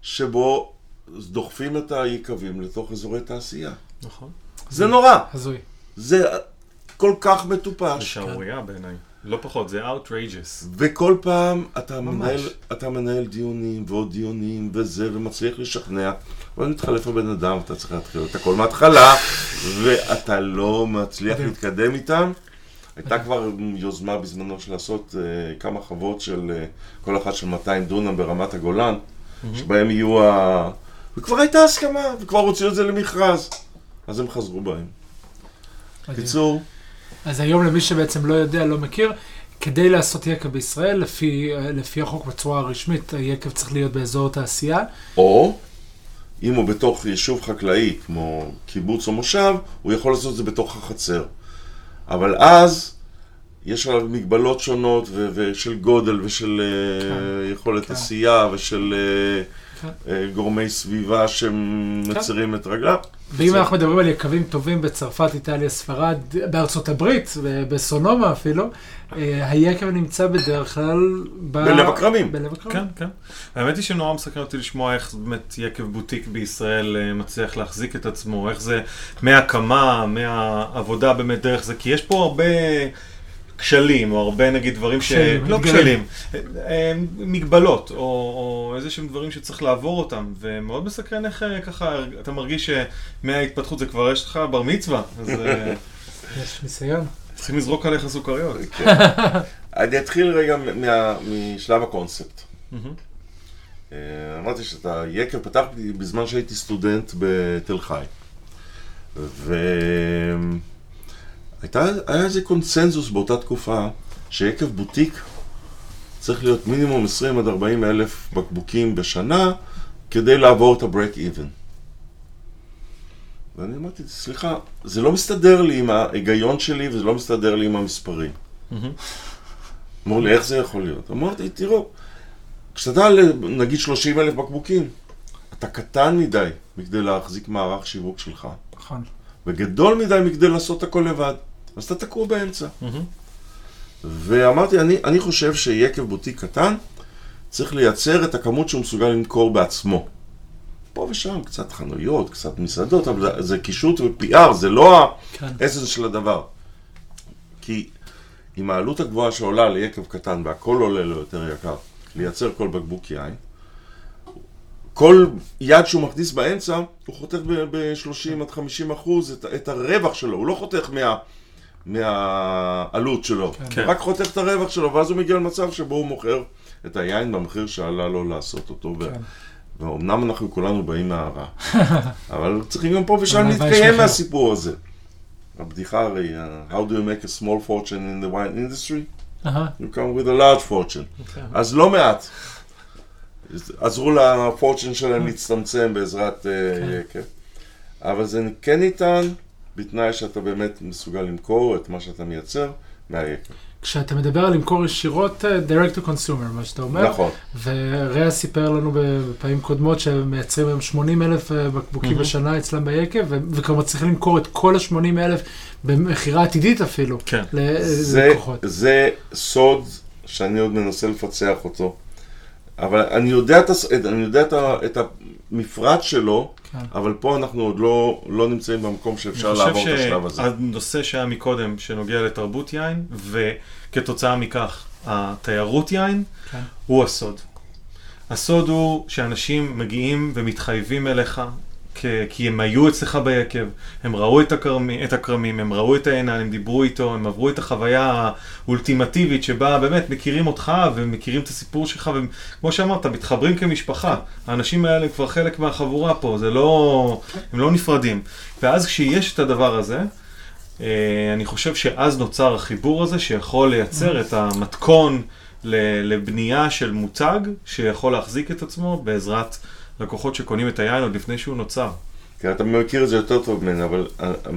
שבו דוחפים את היקבים לתוך אזורי תעשייה. נכון. זה נורא, הזוי. זה כל כך זה מטופש. שערורייה בעיניי. לא פחות, זה outrageous. וכל פעם אתה. מנהל, אתה מנהל דיונים ועוד דיונים וזה, ומצליח לשכנע, אבל מתחלף הבן אדם, אתה צריך להתחיל את הכל מההתחלה, ואתה לא מצליח. להתקדם איתם. הייתה כבר יוזמה בזמנו של לעשות uh, כמה חוות של, uh, כל אחת של 200 דונם ברמת הגולן, שבהם יהיו ה... וכבר הייתה הסכמה, וכבר הוציאו את זה למכרז. אז הם חזרו בהם. קיצור, אז היום למי שבעצם לא יודע, לא מכיר, כדי לעשות יקב בישראל, לפי, לפי החוק בצורה הרשמית, היקב צריך להיות באזור תעשייה. או אם הוא בתוך יישוב חקלאי, כמו קיבוץ או מושב, הוא יכול לעשות את זה בתוך החצר. אבל אז יש עליו מגבלות שונות ושל גודל ושל אה, כן, יכולת כן. עשייה ושל. אה, גורמי סביבה שמצרים את רגליו. ואם אנחנו מדברים על יקבים טובים בצרפת, איטליה, ספרד, בארצות הברית, בסונומה אפילו, אה, היקב נמצא בדרך כלל ב... בלב הכרמים. בלב הכרמים. כן, כן. האמת היא שנורא מסקרן אותי לשמוע איך באמת יקב בוטיק בישראל אה, מצליח להחזיק את עצמו, איך זה מהקמה, מהעבודה באמת דרך זה, כי יש פה הרבה כשלים, או הרבה נגיד דברים ש... לא. כשלים, אה, מגבלות, או, או איזה שהם דברים שצריך לעבור אותם, ומאוד מסקרן איך אה, ככה אתה מרגיש שמההתפתחות זה כבר יש לך בר מצווה, אז אה, יש ניסיון. צריכים לזרוק עליך סוכריות. כן. אני אתחיל רגע משלב הקונספט. אמרתי שאת היקב פתחתי בזמן שהייתי סטודנט בתל חי. והיה איזה קונסנזוס באותה תקופה שיקב בוטיק צריך להיות מינימום 20 עד 40 אלף בקבוקים בשנה כדי לעבור את ה-break even. ואני אמרתי, סליחה, זה לא מסתדר לי עם ההיגיון שלי וזה לא מסתדר לי עם המספרים. אמרו לי, איך זה יכול להיות? אמרתי, תראו, כשאתה נגיד 30 אלף בקבוקים, אתה קטן מדי מכדי להחזיק מערך שיווק שלך, נכון. וגדול מדי מכדי לעשות הכל לבד. אז אתה תקוע באמצע. ואמרתי, אני, אני חושב שיקב בוטיק קטן צריך לייצר את הכמות שהוא מסוגל למכור בעצמו. פה ושם קצת חנויות, קצת מסעדות, אבל זה, זה קישוט ו-PR, זה לא כן. האסנס של הדבר. כי עם העלות הגבוהה שעולה ליקב קטן והכל עולה לו יותר יקר, לייצר כל בקבוק יין, כל יד שהוא מכניס באמצע, הוא חותך ב-30 עד 50 אחוז את, את הרווח שלו, הוא לא חותך מה, מהעלות שלו, כן. רק חותך את הרווח שלו, ואז הוא מגיע למצב שבו הוא מוכר את היין במחיר שעלה לו לעשות אותו. ו- כן. ואומנם אנחנו כולנו באים מהרע, אבל צריכים גם פה ושם להתקיים. מהסיפור הזה. הבדיחה הרי, uh, How do you make a small fortune in the wine industry? אהה. You come with a large fortune. אוקיי. אז לא מעט. עזרו לפורצ'ן שלהם להצטמצם בעזרת אה, יקב. אבל זה כן ניתן, בתנאי שאתה באמת מסוגל למכור את מה שאתה מייצר מהיקב. כשאתה מדבר על למכור ישירות, אה, direct to consumer, מה שאתה אומר. נכון. וריאה סיפר לנו בפעמים קודמות שהם מייצרים היום 80 אלף בקבוקים בשנה אצלם ביקב, ו- וכבר צריכים למכור את כל ה-80 אלף במכירה עתידית אפילו, כן. ל- זה, ללקוחות. זה סוד שאני עוד מנסה לפצח אותו. אבל אני יודע את, הס- אני יודע את, ה- את המפרט שלו, כן. אבל פה אנחנו עוד לא, לא נמצאים במקום שאפשר אני לעבור חושב את השלב הזה. שהנושא שהיה מקודם, שנוגע לתרבות יין, וכתוצאה מכך התיירות יין, כן. הוא הסוד. הסוד הוא שאנשים מגיעים ומתחייבים אליך, כי הם היו אצלך ביקב, הם ראו את, הכרמי, את הכרמים, הם ראו את העיניים, הם דיברו איתו, הם עברו את החוויה האולטימטיבית שבה באמת מכירים אותך ומכירים את הסיפור שלך, וכמו שאמרת, מתחברים כמשפחה. האנשים האלה כבר חלק מהחבורה פה, זה לא... הם לא נפרדים. ואז כשיש את הדבר הזה, אה, אני חושב שאז נוצר החיבור הזה שיכול לייצר את המתכון לבנייה של מותג שיכול להחזיק את עצמו בעזרת לקוחות שקונים את היין עוד לפני שהוא נוצר. כן, אתה מכיר את זה יותר טוב ממני, אבל אה, אה,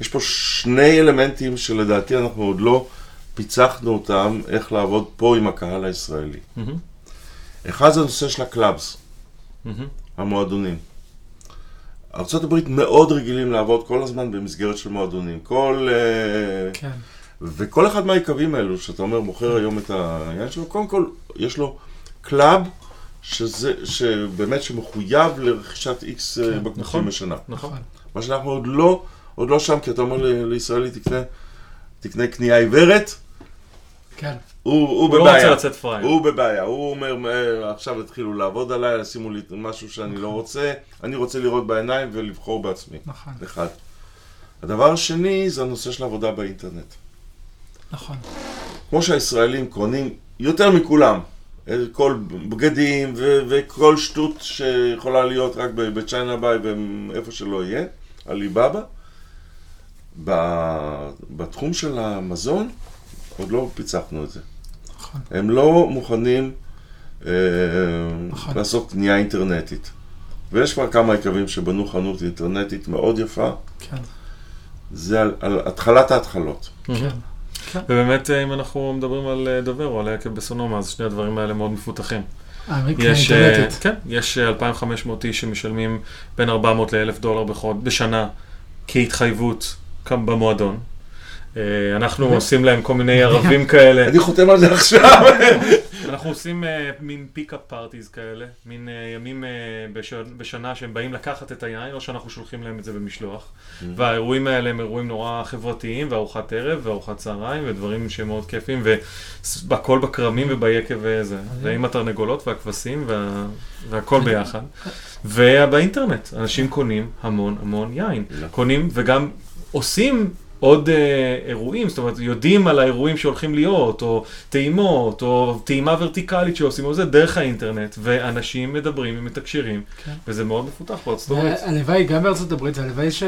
יש פה שני אלמנטים שלדעתי אנחנו עוד לא פיצחנו אותם, איך לעבוד פה עם הקהל הישראלי. מהמם, אחד זה הנושא של ה clubs, מהמם, המועדונים. ארה"ב מאוד רגילים לעבוד כל הזמן במסגרת של מועדונים. כל... אה, כן. וכל אחד מהיקבים האלו, שאתה אומר, מוכר היום את העניין שלו, קודם כל, יש לו club, שזה, שבאמת שמחויב לרכישת איקס כן, כן, בקבוקים נכון. בשנה. נכון. נכון. מה שאנחנו עוד לא, עוד לא שם, כי אתה אומר לישראלי, תקנה, תקנה קנייה עיוורת, כן. הוא, הוא הוא לא בבעיה. רוצה לצאת פראייר. הוא בבעיה, הוא אומר, "אה, עכשיו התחילו לעבוד עליי, שימו לי משהו שאני לא רוצה, אני רוצה לראות בעיניים ולבחור בעצמי. נכון. אחד. הדבר השני זה הנושא של עבודה באינטרנט. נכון. כמו שהישראלים קונים יותר מכולם, אה, כל בגדים ו- וכל שטות שיכולה להיות רק בצ'יינה ביי ואיפה שלא יהיה, עליבאבא. בתחום של המזון עוד לא פיצחנו את זה. נכון. הם לא מוכנים אה, נכון. לעשות קנייה אינטרנטית. ויש כבר כמה יקבים שבנו חנות אינטרנטית מאוד יפה, כן. זה על, על התחלת ההתחלות. כן. ובאמת, אה, אם אנחנו מדברים על אה, דובר או על היקב בסונומה, אז שני הדברים האלה מאוד מפותחים. יש, אה, אינטרנטית. כן, יש אה, 2,500 איש שמשלמים בין 400 ל-1,000 דולר בחוד, בשנה כהתחייבות במועדון. אה, אנחנו? עושים להם כל מיני ערבים כאלה. אני חותם על זה עכשיו. אנחנו עושים אה, מין פיק-אפ פארטיז כאלה, מין אה, ימים בש- בשנה שהם באים לקחת את היין, או שאנחנו שולחים להם את זה במשלוח. והאירועים האלה הם אירועים נורא חברתיים, וארוחת ערב, וארוחת צהריים, ודברים שהם מאוד כיפים, והכל בכרמים וביקב וזה, ועם התרנגולות והכבשים, וה... והכל ביחד. ובאינטרנט, אנשים קונים המון המון יין. נכון. קונים וגם עושים עוד אה, אירועים, זאת אומרת, יודעים על האירועים שהולכים להיות, או טעימות, או טעימה ורטיקלית שעושים, או זה דרך האינטרנט, ואנשים מדברים ומתקשרים, כן. וזה מאוד מפותח בארצות הברית. הלוואי גם בארצות הברית, והלוואי ש...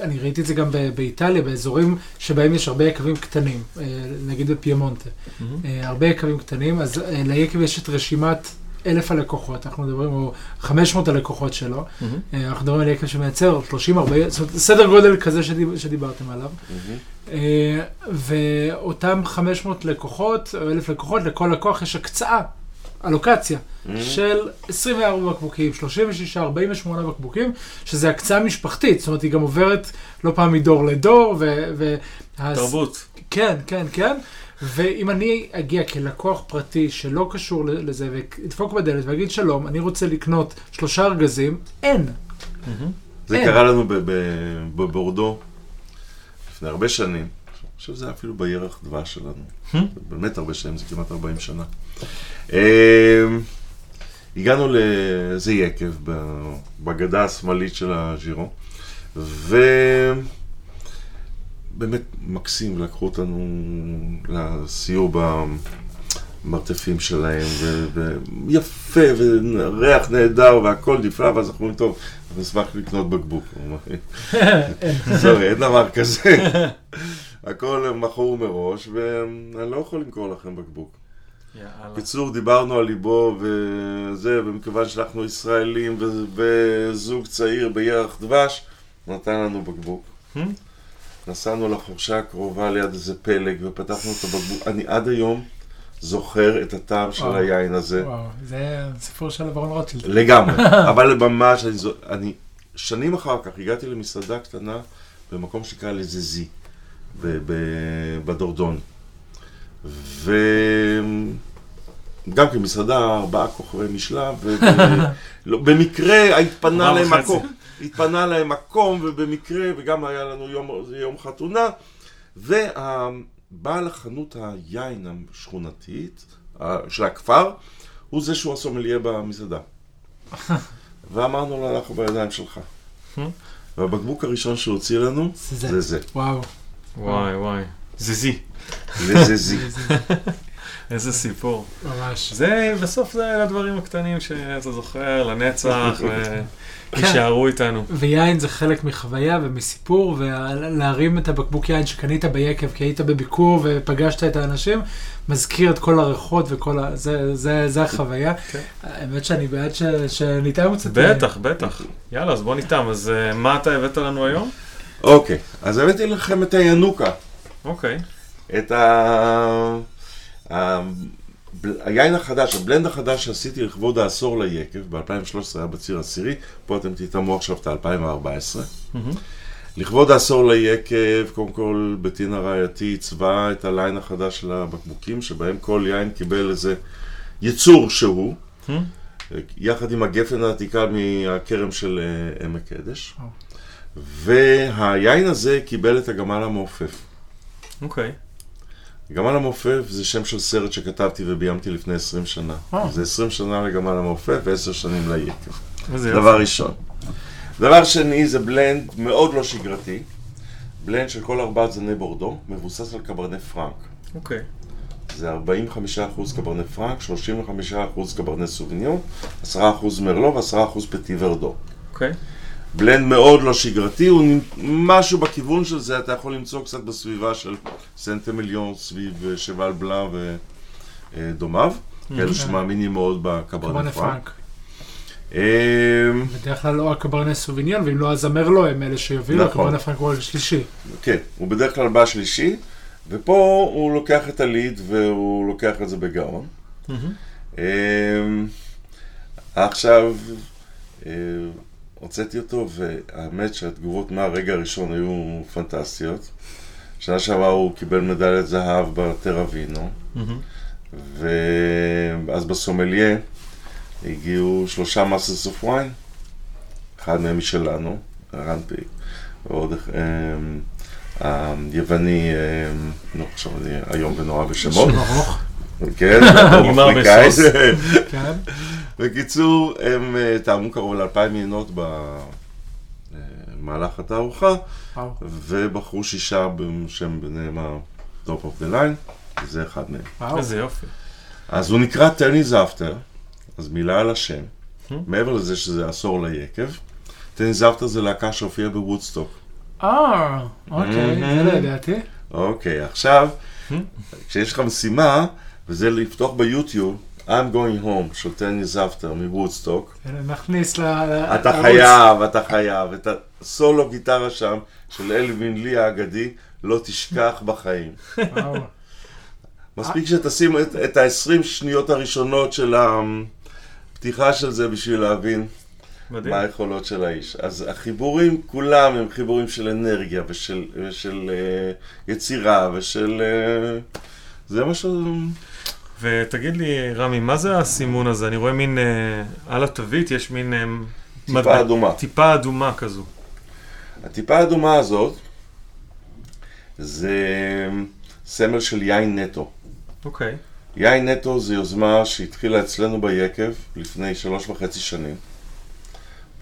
אני ראיתי את זה גם באיטליה, באזורים שבהם יש הרבה יקבים קטנים, אה, נגיד בפיימונטה. מהמם. אה, הרבה יקבים קטנים, אז אה, ליקב יש את רשימת אלף הלקוחות, אנחנו מדברים, או 500 הלקוחות שלו. מהמם. אה, אנחנו מדברים על יקב שמייצר 30, 40, זאת אומרת, סדר גודל כזה שדיב, שדיברתם עליו. אה, ואותם 500 לקוחות, או 1,000 לקוחות, לכל לקוח יש הקצאה, אלוקציה, של 24 בקבוקים, 36, 48 בקבוקים, שזה הקצאה משפחתית, זאת אומרת, היא גם עוברת לא פעם מדור לדור, ו... ו תרבות. כן, כן, כן. ואם אני אגיע כלקוח פרטי שלא קשור לזה, ואדפוק בדלת ואגיד שלום, אני רוצה לקנות שלושה ארגזים, אין. מהמם. זה. קרה לנו בבורדו לפני הרבה שנים. אני חושב שזה היה אפילו בירח דבש שלנו. Hmm. באמת הרבה שנים, זה כמעט 40 שנה. אה, הגענו לאיזה יקב בגדה השמאלית של הז'ירו, ובאמת מקסים, לקחו אותנו לסיור במרתפים שלהם, ויפה, וריח נהדר, והכל נפלא, ואז אנחנו אומרים, טוב, אנחנו נשמח לקנות בקבוק. סורי, אין דבר כזה. הכל מכור מראש, ואני לא יכול למכור לכם בקבוק. בקיצור, דיברנו על ליבו וזה, ומכיוון שאנחנו ישראלים וזוג צעיר בירח דבש, נתן לנו בקבוק. נסענו לחורשה הקרובה ליד איזה פלג ופתחנו את הבקבוק. אני עד היום זוכר את הטעם של וואו. היין הזה. וואו, זה סיפור של אברון רוטשילד. לגמרי. אבל ממש, אני, אני שנים אחר כך הגעתי למסעדה קטנה במקום שנקרא לזזי, ב- ב- בדורדון. גם כן מסעדה ארבעה כוכבי משלב, ובמקרה התפנה ארבעה להם. מקום, התפנה להם מקום, ובמקרה, וגם היה לנו יום, יום חתונה, ובעל החנות היין השכונתית של הכפר, הוא זה שהוא הסומליה במסעדה. ואמרנו לו, אנחנו בידיים שלך. והבקבוק הראשון שהוא הוציא לנו, זה זה. זה זה. וואו. וואי וואי. זיזי. לזזי. איזה סיפור. ממש. זה, בסוף זה אלה הדברים הקטנים שאתה זוכר לנצח, כן. ויישארו איתנו. ויין זה חלק מחוויה ומסיפור, ולהרים את הבקבוק יין שקנית ביקב כי היית בביקור ופגשת את האנשים, מזכיר את כל הריחות וכל ה... זה, זה, זה החוויה. כן. האמת שאני בעד ש... שניתן קצת... בטח, בטח. יאללה, אז בוא ניתם. אז אה, מה אתה הבאת לנו היום? אוקיי, אז הבאתי לכם את הינוקה. אוקיי. את ה... בל- היין החדש, הבלנד החדש שעשיתי לכבוד העשור ליקב, ב-2013 היה בציר עשירי, פה אתם תטעמו עכשיו את ה-2014. לכבוד העשור ליקב, קודם כל בטינה רעייתי עיצבה את הליין החדש של הבקבוקים, שבהם כל יין קיבל איזה יצור שהוא, יחד עם הגפן העתיקה מהכרם של אה, עמק קדש. והיין הזה קיבל את הגמל המעופף. אוקיי. גמל המעופף זה שם של סרט שכתבתי וביימתי לפני 20 שנה. אה. זה 20 שנה לגמל המעופף ו-10 שנים ליקב. יופי. דבר ראשון. דבר שני זה בלנד מאוד לא שגרתי. בלנד של כל ארבעת זני בורדו, מבוסס על קברני פרנק. אוקיי. זה 45% קברני פרנק, 35% קברני סוביניון, 10% מרלו ו-10% פטי ורדו. אוקיי. בלנד מאוד לא שגרתי, הוא משהו בכיוון של זה, אתה יכול למצוא קצת בסביבה של סנטה מיליון, סביב אה, שבל בלה ודומיו, כאלה שמאמינים מאוד קברנה בקברני פרנק. אמ, בדרך כלל או הקברנה סוביניון, ואם לא אז המרלו הם אלה שיובילו, נכון. הקברנה פרנק הוא השלישי. כן, הוא בדרך כלל בא שלישי, ופה הוא לוקח את ה lead והוא לוקח את זה בגאון. אמ, עכשיו, אה, הוצאתי אותו, והאמת שהתגובות מהרגע הראשון היו פנטסטיות. שנה שעברה הוא קיבל מדליית זהב ב Terravino, ואז בסומלייה הגיעו שלושה Masters of Wine, אחד מהם משלנו, רן פיק, ועוד היווני, אמ, נו, עכשיו אני איום ונורא בשמות, כן, אפריקאי. בסוס. בקיצור, הם אה, טעמו קרוב לאלפיים יינות במהלך התערוכה, וואו. ובחרו שישה שהם ביניהם ה-top of the line, וזה אחד מהם. וואו. איזה יופי. אז הוא נקרא טניס אפטר, אז מילה על השם. Hmm. מעבר לזה שזה עשור ליקב, Ten Years After זה להקה שהופיעה בוודסטוק. אה, אוקיי, זה לא ידעתי. אוקיי, עכשיו, כשיש לך משימה, וזה לפתוח ביוטיוב, I'm going home של Ten Years After מוודסטוק, נכניס ל... אתה. חייב, אתה חייב, את הסולו גיטרה שם של אלווין לי האגדי, לא תשכח בחיים. מספיק שתשים את, את ה-20 שניות הראשונות של הפתיחה של זה בשביל להבין מדהים. מה היכולות של האיש. אז החיבורים כולם הם חיבורים של אנרגיה ושל, ושל uh, יצירה ושל... Uh, זה מה ש... ותגיד לי, רמי, מה זה הסימון הזה? אני רואה מין, אה, על התווית יש מין... אה, טיפה מדע- אדומה. טיפה אדומה כזו. הטיפה האדומה הזאת זה סמל של יין נטו. אוקיי. יין נטו זה יוזמה שהתחילה אצלנו ביקב לפני שלוש וחצי שנים.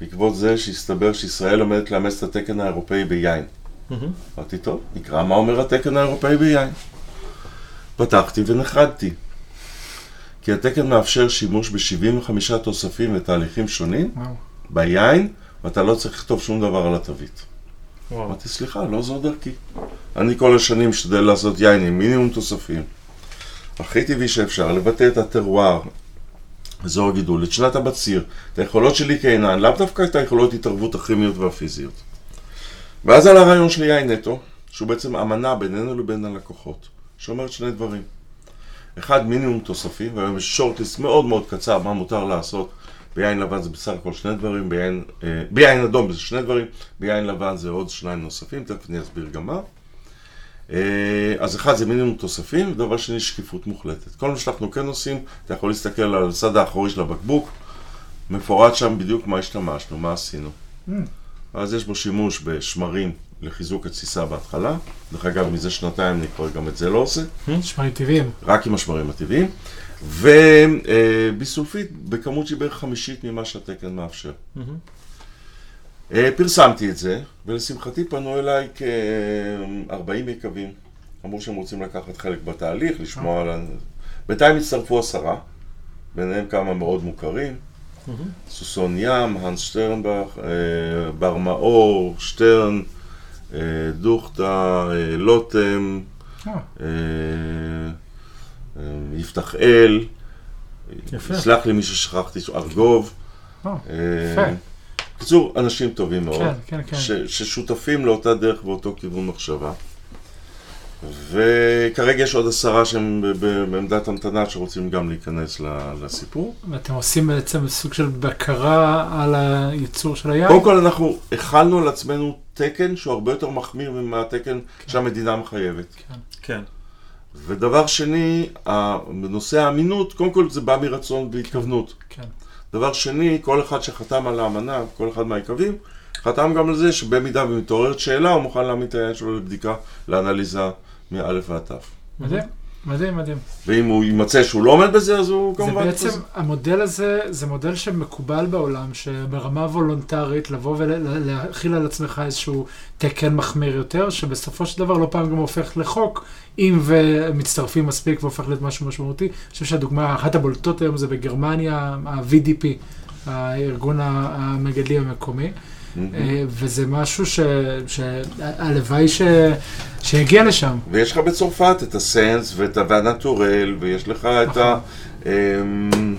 בעקבות זה שהסתבר שישראל עומדת לאמץ את התקן האירופאי ביין. אמרתי, טוב, נקרא מה אומר התקן האירופאי ביין. פתחתי ונחרדתי. כי התקן מאפשר שימוש ב-75 תוספים ותהליכים שונים וואו. ביין, ואתה לא צריך לכתוב שום דבר על התווית. אמרתי, סליחה, לא זו דרכי. אני כל השנים משתדל לעשות יין עם מינימום תוספים. הכי טבעי שאפשר, לבטא את הטרואר, אזור הגידול, את שנת הבציר, את היכולות שלי כעינן, לאו דווקא את היכולות התערבות הכימיות והפיזיות. ואז על הרעיון של יין נטו, שהוא בעצם אמנה בינינו לבין הלקוחות, שאומרת שני דברים. אחד, מינימום תוספים, והיום יש שורטליסט מאוד מאוד קצר, מה מותר לעשות. ביין לבן זה בסך הכל שני דברים, ביין, אה, ביין אדום זה שני דברים, ביין לבן זה עוד שניים נוספים, תכף אני אסביר גם מה. אה, אז אחד זה מינימום תוספים, ודבר שני שקיפות מוחלטת. כל מה שאנחנו כן עושים, אתה יכול להסתכל על הצד האחורי של הבקבוק, מפורט שם בדיוק מה השתמשנו, מה עשינו. Mm. אז יש בו שימוש בשמרים לחיזוק התסיסה בהתחלה. דרך אגב, מזה שנתיים אני כבר גם את זה לא עושה, שמרים טבעיים. רק עם השמרים הטבעיים. וביסולפית בכמות שהיא בערך חמישית ממה שהתקן מאפשר. אה, פרסמתי את זה, ולשמחתי פנו אליי כ-40 יקבים. אמרו שהם רוצים לקחת חלק בתהליך, לשמוע על ה... בינתיים הצטרפו עשרה, ביניהם כמה מאוד מוכרים. סוסון ים, האנס שטרנבך, אה, בר מאור, שטרן, אה, דוכטה, אה, לוטם, אה, אה, אה, יפתח אל, יפה. סלח לי מי ששכחתי, ארגוב. אה, אה, יפה. בקיצור, אנשים טובים מאוד, כן, כן, כן. ש, ששותפים לאותה דרך ואותו כיוון מחשבה. וכרגע יש עוד עשרה שהם בעמדת המתנה שרוצים גם להיכנס לסיפור. ואתם עושים בעצם סוג של בקרה על הייצור של היין? קודם כל אנחנו החלנו על עצמנו תקן שהוא הרבה יותר מחמיר מהתקן שהמדינה מחייבת. כן. כן. ודבר שני, בנושא האמינות, קודם כל זה בא מרצון והתכוונות. כן. דבר שני, כל אחד שחתם על האמנה, כל אחד מהיקבים, חתם גם על זה שבמידה ומתעוררת שאלה, הוא מוכן להעמיד את העניין שלו לבדיקה, לאנליזה מא' ועד ת'. מדהים, מדהים, מדהים. ואם הוא יימצא שהוא לא עומד בזה, אז הוא זה כמובן... בעצם, המודל הזה, זה מודל שמקובל בעולם, שברמה וולונטרית, לבוא ולהכיל על עצמך איזשהו תקן מחמיר יותר, שבסופו של דבר לא פעם גם הופך לחוק, אם ומצטרפים מספיק והופך להיות משהו משמעותי. אני חושב שהדוגמה, אחת הבולטות היום זה בגרמניה, ה-VDP, הארגון המגדלי המקומי. אה, וזה משהו שהלוואי ש- שיגיע לשם. ויש לך בצרפת את הסנס ואת ה- והנטורל, ויש לך את ה... אמ,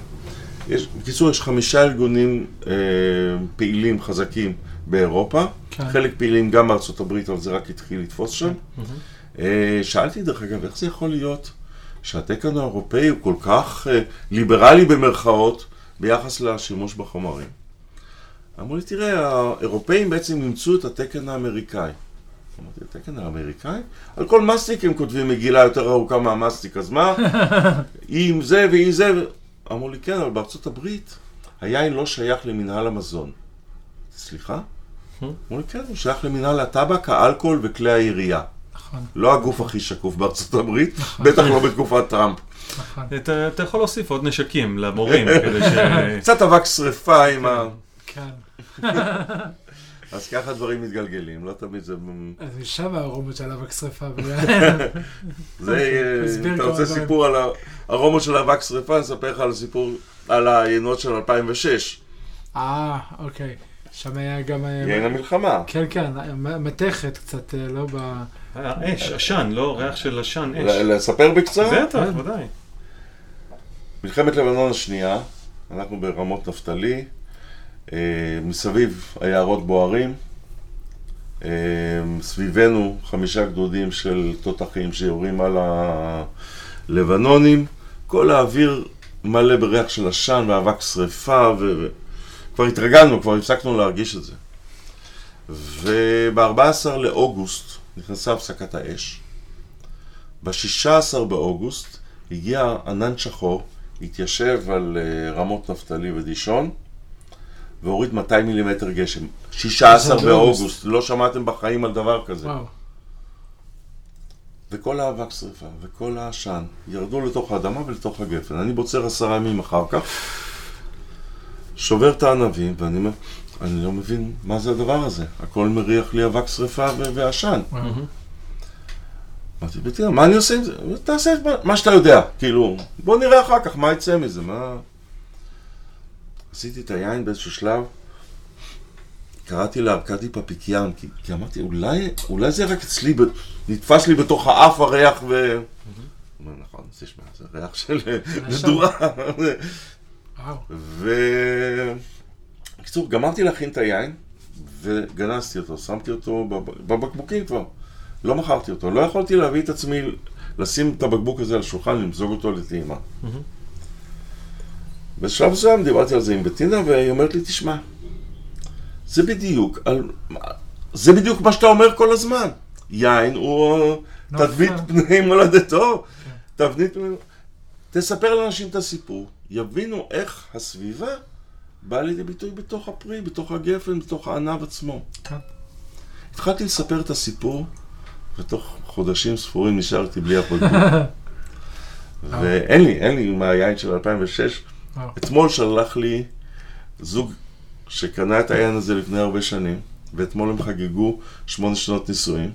יש, בקיצור, יש חמישה ארגונים אה, פעילים חזקים באירופה, כן. חלק פעילים גם בארצות הברית, אבל זה רק התחיל לתפוס שם. אה, שאלתי דרך אגב, איך זה יכול להיות שהתקן האירופאי הוא כל כך אה, ליברלי במרכאות ביחס לשימוש בחומרים? אמרו לי, תראה, האירופאים בעצם אימצו את התקן האמריקאי. אמרתי, התקן האמריקאי? על כל מסטיק הם כותבים מגילה יותר ארוכה מהמסטיק, אז מה? היא עם זה והיא זה. אמרו לי, כן, אבל בארצות הברית היין לא שייך למנהל המזון. סליחה? אמרו לי, כן, הוא שייך למנהל הטבק, האלכוהול וכלי הירייה. נכון, לא הגוף הכי שקוף בארצות הברית, בטח לא בתקופת טראמפ. נכון. אתה, אתה יכול להוסיף עוד נשקים למורים, כדי ש... קצת אבק שריפה עם ה... כן. אז ככה דברים מתגלגלים, לא תמיד זה... אז משם הארומות של אבק שרפה. זה... אה, אתה רוצה. סיפור על הארומות של אבק שריפה, אני אספר לך על הסיפור, על היינות של 2006. אה, אוקיי. שם היה גם... אה, יין המלחמה. כן, כן, מתכת קצת, אה, לא ב... אש, עשן, לא ריח של עשן, אש. לספר בקצרה? בטח, ודאי. מלחמת לבנון השנייה, אנחנו ברמות נפתלי, מסביב היערות בוערים, אה, סביבנו חמישה גדודים של תותחים שיורים על הלבנונים, כל האוויר מלא בריח של עשן ואבק שריפה, וכבר התרגלנו, כבר הפסקנו להרגיש את זה. וב-14 לאוגוסט נכנסה הפסקת האש. ב-16 באוגוסט הגיע ענן שחור, התיישב על אה, רמות נפתלי ודישון, והוריד 200 מילימטר גשם. 16 זה באוגוסט, לא שמעתם בחיים על דבר כזה. וואו. וכל האבק שרפה וכל העשן ירדו לתוך האדמה ולתוך הגפן. אני בוצר עשרה ימים אחר כך, שובר את הענבים, ואני אומר, אני לא מבין מה זה הדבר הזה. הכל מריח לי אבק שרפה ועשן. אמרתי, בתראה, מה אני עושה עם זה? תעשה מה שאתה יודע, כאילו, בוא נראה אחר כך מה יצא מזה, מה... עשיתי את היין באיזשהו שלב, קראתי לארכדי פפיקיאן, כי, כי אמרתי, אולי, אולי זה רק אצלי, ב- נתפס לי בתוך האף הריח ו... אומר, נכון, תשמע, זה ריח של מדורה. וואו. ו... בקיצור, גמרתי להכין את היין, וגנזתי אותו, שמתי אותו בב- בבקבוקים כבר. לא מכרתי אותו, לא יכולתי להביא את עצמי, לשים את הבקבוק הזה על השולחן, למזוג אותו לטעימה. בשלב מסוים דיברתי על זה עם בטינה, והיא אומרת לי, תשמע, זה בדיוק, על... זה בדיוק מה שאתה אומר כל הזמן. יין הוא נוף, תדמית אה, פני מולדתו, תבנית פני... תספר לאנשים את הסיפור, יבינו איך הסביבה באה לידי ביטוי בתוך הפרי, בתוך הגפן, בתוך הענב עצמו. כן. התחלתי לספר את הסיפור, ותוך חודשים ספורים נשארתי בלי הפודקאסט. ואין לי, אין לי מהיין של 2006. וואו. אתמול שלח לי זוג שקנה את היין הזה לפני הרבה שנים, ואתמול הם חגגו שמונה שנות נישואים.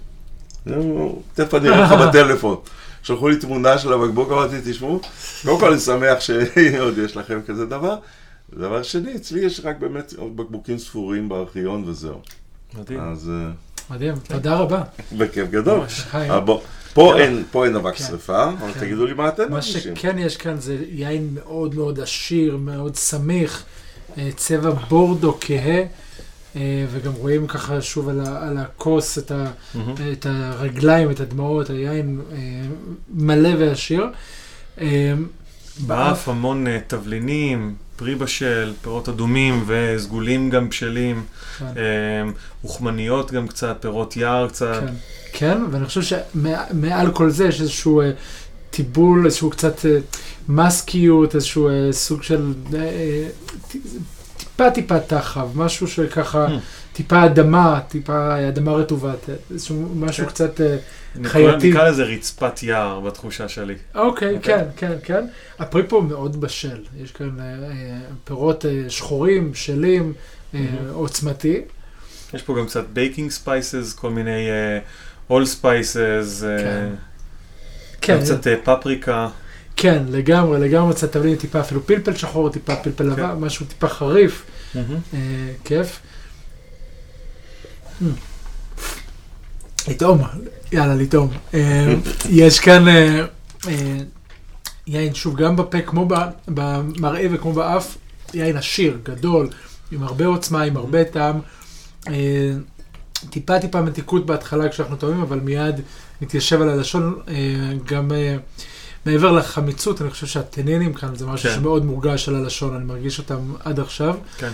נו, תכף אני אראה לך בטלפון. שלחו לי תמונה של הבקבוק, אמרתי, תשמעו, קודם כל אני שמח שעוד יש לכם כזה דבר. דבר שני, אצלי יש רק באמת עוד בקבוקים ספורים בארכיון וזהו. מדהים. אז אה, מדהים, תודה רבה. בכיף גדול. ממש, חיים. פה כן. אין, פה אין אבק כן. שרפה, אבל כן. תגידו לי מה אתם מה מרגישים. שכן יש כאן זה יין מאוד מאוד עשיר, מאוד סמיך, אה, צבע בורדו כהה, אה, וגם רואים ככה שוב על, ה, על הכוס את, ה, מהמם. את הרגליים, את הדמעות, היין אה, מלא ועשיר. באף המון תבלינים, פרי בשל, פירות אדומים וסגולים גם בשלים, כן. אוכמניות גם קצת, פירות יער קצת. כן, כן, ואני חושב שמעל כל זה יש איזשהו אה, טיבול, איזשהו קצת אה, מסקיות, איזשהו אה, סוג של אה, אה, טיפה טיפה תחב, משהו שככה, Hmm. טיפה אדמה, טיפה אדמה רטובה, איזשהו משהו כן. קצת אה, נקרא- חייתי. נקרא לזה רצפת יער בתחושה שלי. אוקיי, אוקיי. כן, כן, כן. הפרי פה מאוד בשל, יש כאן אה, אה, פירות אה, שחורים, בשלים, אה, מהמם. עוצמתי. יש פה גם קצת baking spices, כל מיני allspices, כן. גם כן, קצת אה, פפריקה. כן, לגמרי, לגמרי קצת תבלין, טיפה אפילו פלפל שחור, טיפה פלפל כן. לבן, משהו טיפה חריף, אה, כיף. לטעום, יאללה, לטעום. אה, יש כאן אה, אה, יין, שוב, גם בפה, כמו במראה וכמו באף, יין עשיר, גדול, עם הרבה עוצמה, עם הרבה טעם. טיפה טיפה מתיקות בהתחלה כשאנחנו טועים, אבל מיד מתיישב על הלשון, גם מעבר לחמיצות, אני חושב שהטנינים כאן זה משהו כן. שמאוד מורגש על הלשון, אני מרגיש אותם עד עכשיו. כן.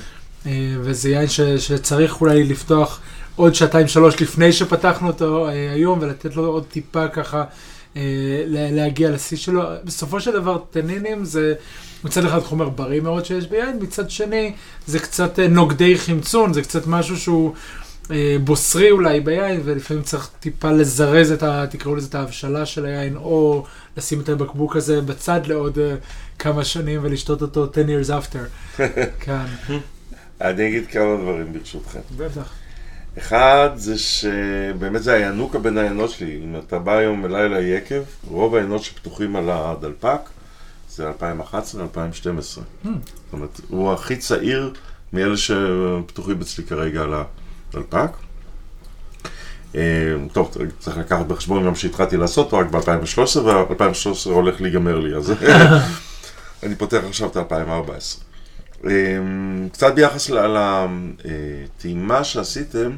אה, וזה יין ש, שצריך אולי לפתוח עוד שעתיים שלוש לפני שפתחנו אותו אה, היום, ולתת לו עוד טיפה ככה אה, לה- להגיע לשיא שלו. בסופו של דבר, טנינים זה מצד אחד חומר בריא מאוד שיש ביין, מצד שני זה קצת נוגדי חמצון, זה קצת משהו שהוא בוסרי אולי ביין, ולפעמים צריך טיפה לזרז את ה... תקראו לזה את ההבשלה של היין, או לשים את הבקבוק הזה בצד לעוד כמה שנים ולשתות אותו 10 years after. כן, אני אגיד כמה דברים ברשותכם. בטח. אחד זה שבאמת זה הינוקה בין העיינות שלי. אם אתה בא היום אליי ליקב, רוב העיינות שפתוחים על הדלפק זה 2011-2012. זאת אומרת, הוא הכי צעיר מאלה שפתוחים אצלי כרגע על הדלפק. אה, טוב, צריך לקחת בחשבון גם שהתחלתי לעשות אותו רק ב-2013, ו-2013 הולך להיגמר לי, אז אני פותח עכשיו את ה-2014. אמ, קצת ביחס לטעימה שעשיתם,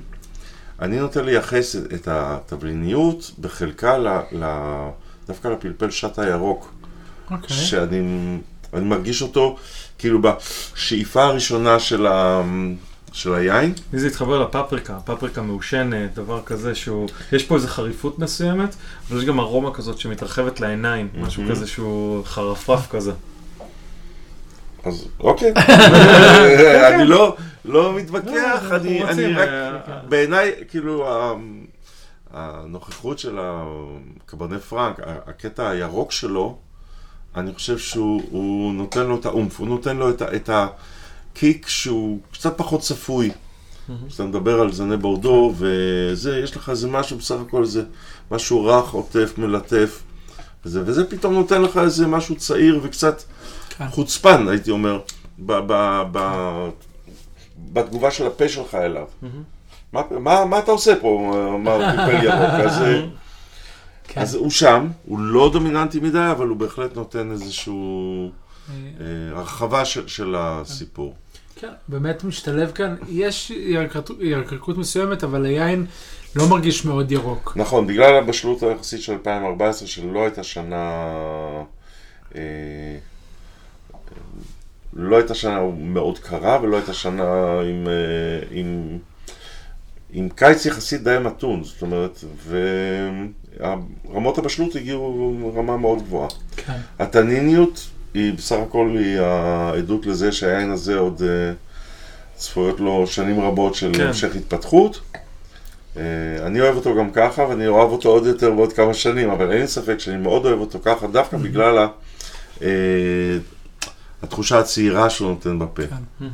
אני נוטה לייחס את- התבליניות בחלקה ל, ל, דווקא לפלפל שט הירוק, אוקיי. שאני אני מרגיש אותו כאילו בשאיפה הראשונה של, ה, של היין. לי זה התחבר לפפריקה, פפריקה מעושנת, דבר כזה שהוא, יש פה איזו חריפות מסוימת, אבל יש גם ארומה כזאת שמתרחבת לעיניים, משהו מהמם. כזה שהוא חרפרף כזה. אז אוקיי, אני לא, לא מתווכח, אנחנו אני, אני רק, אה, בעיניי, כאילו, הנוכחות של הקברנה פרנק, הקטע הירוק שלו, אני חושב שהוא הוא נותן לו את האומף, הוא נותן לו את, את הקיק שהוא קצת פחות צפוי. כשאתה מדבר על זני בורדו וזה, יש לך איזה משהו, בסך הכל זה משהו רך, עוטף, מלטף, וזה, וזה פתאום נותן לך איזה משהו צעיר וקצת כן. חוצפן, הייתי אומר, ב, ב, ב, בתגובה של הפה שלך אליו. מה, מה, מה אתה עושה פה, מר פלפל ירוק? אז, אה, כן. אז הוא שם, הוא לא דומיננטי מדי, אבל הוא בהחלט נותן איזושהי אה, הרחבה של, של הסיפור. כן, באמת משתלב כאן, יש ירקרקות מסוימת, אבל היין לא מרגיש מאוד ירוק. נכון, בגלל הבשלות היחסית של 2014, שלא הייתה שנה... אה, לא הייתה שנה מאוד קרה, ולא הייתה שנה עם, אה, עם, עם קיץ יחסית די מתון, זאת אומרת, רמות הבשלות הגיעו רמה מאוד גבוהה. כן. הטניניות היא בסך הכל היא העדות לזה שהיין הזה עוד אה, צפויות לו שנים רבות של כן. המשך התפתחות. אה, אני אוהב אותו גם ככה, ואני אוהב אותו עוד יותר בעוד כמה שנים, אבל אין לי ספק שאני מאוד אוהב אותו ככה, דווקא בגלל ה, התחושה הצעירה שהוא נותן בפה. כן.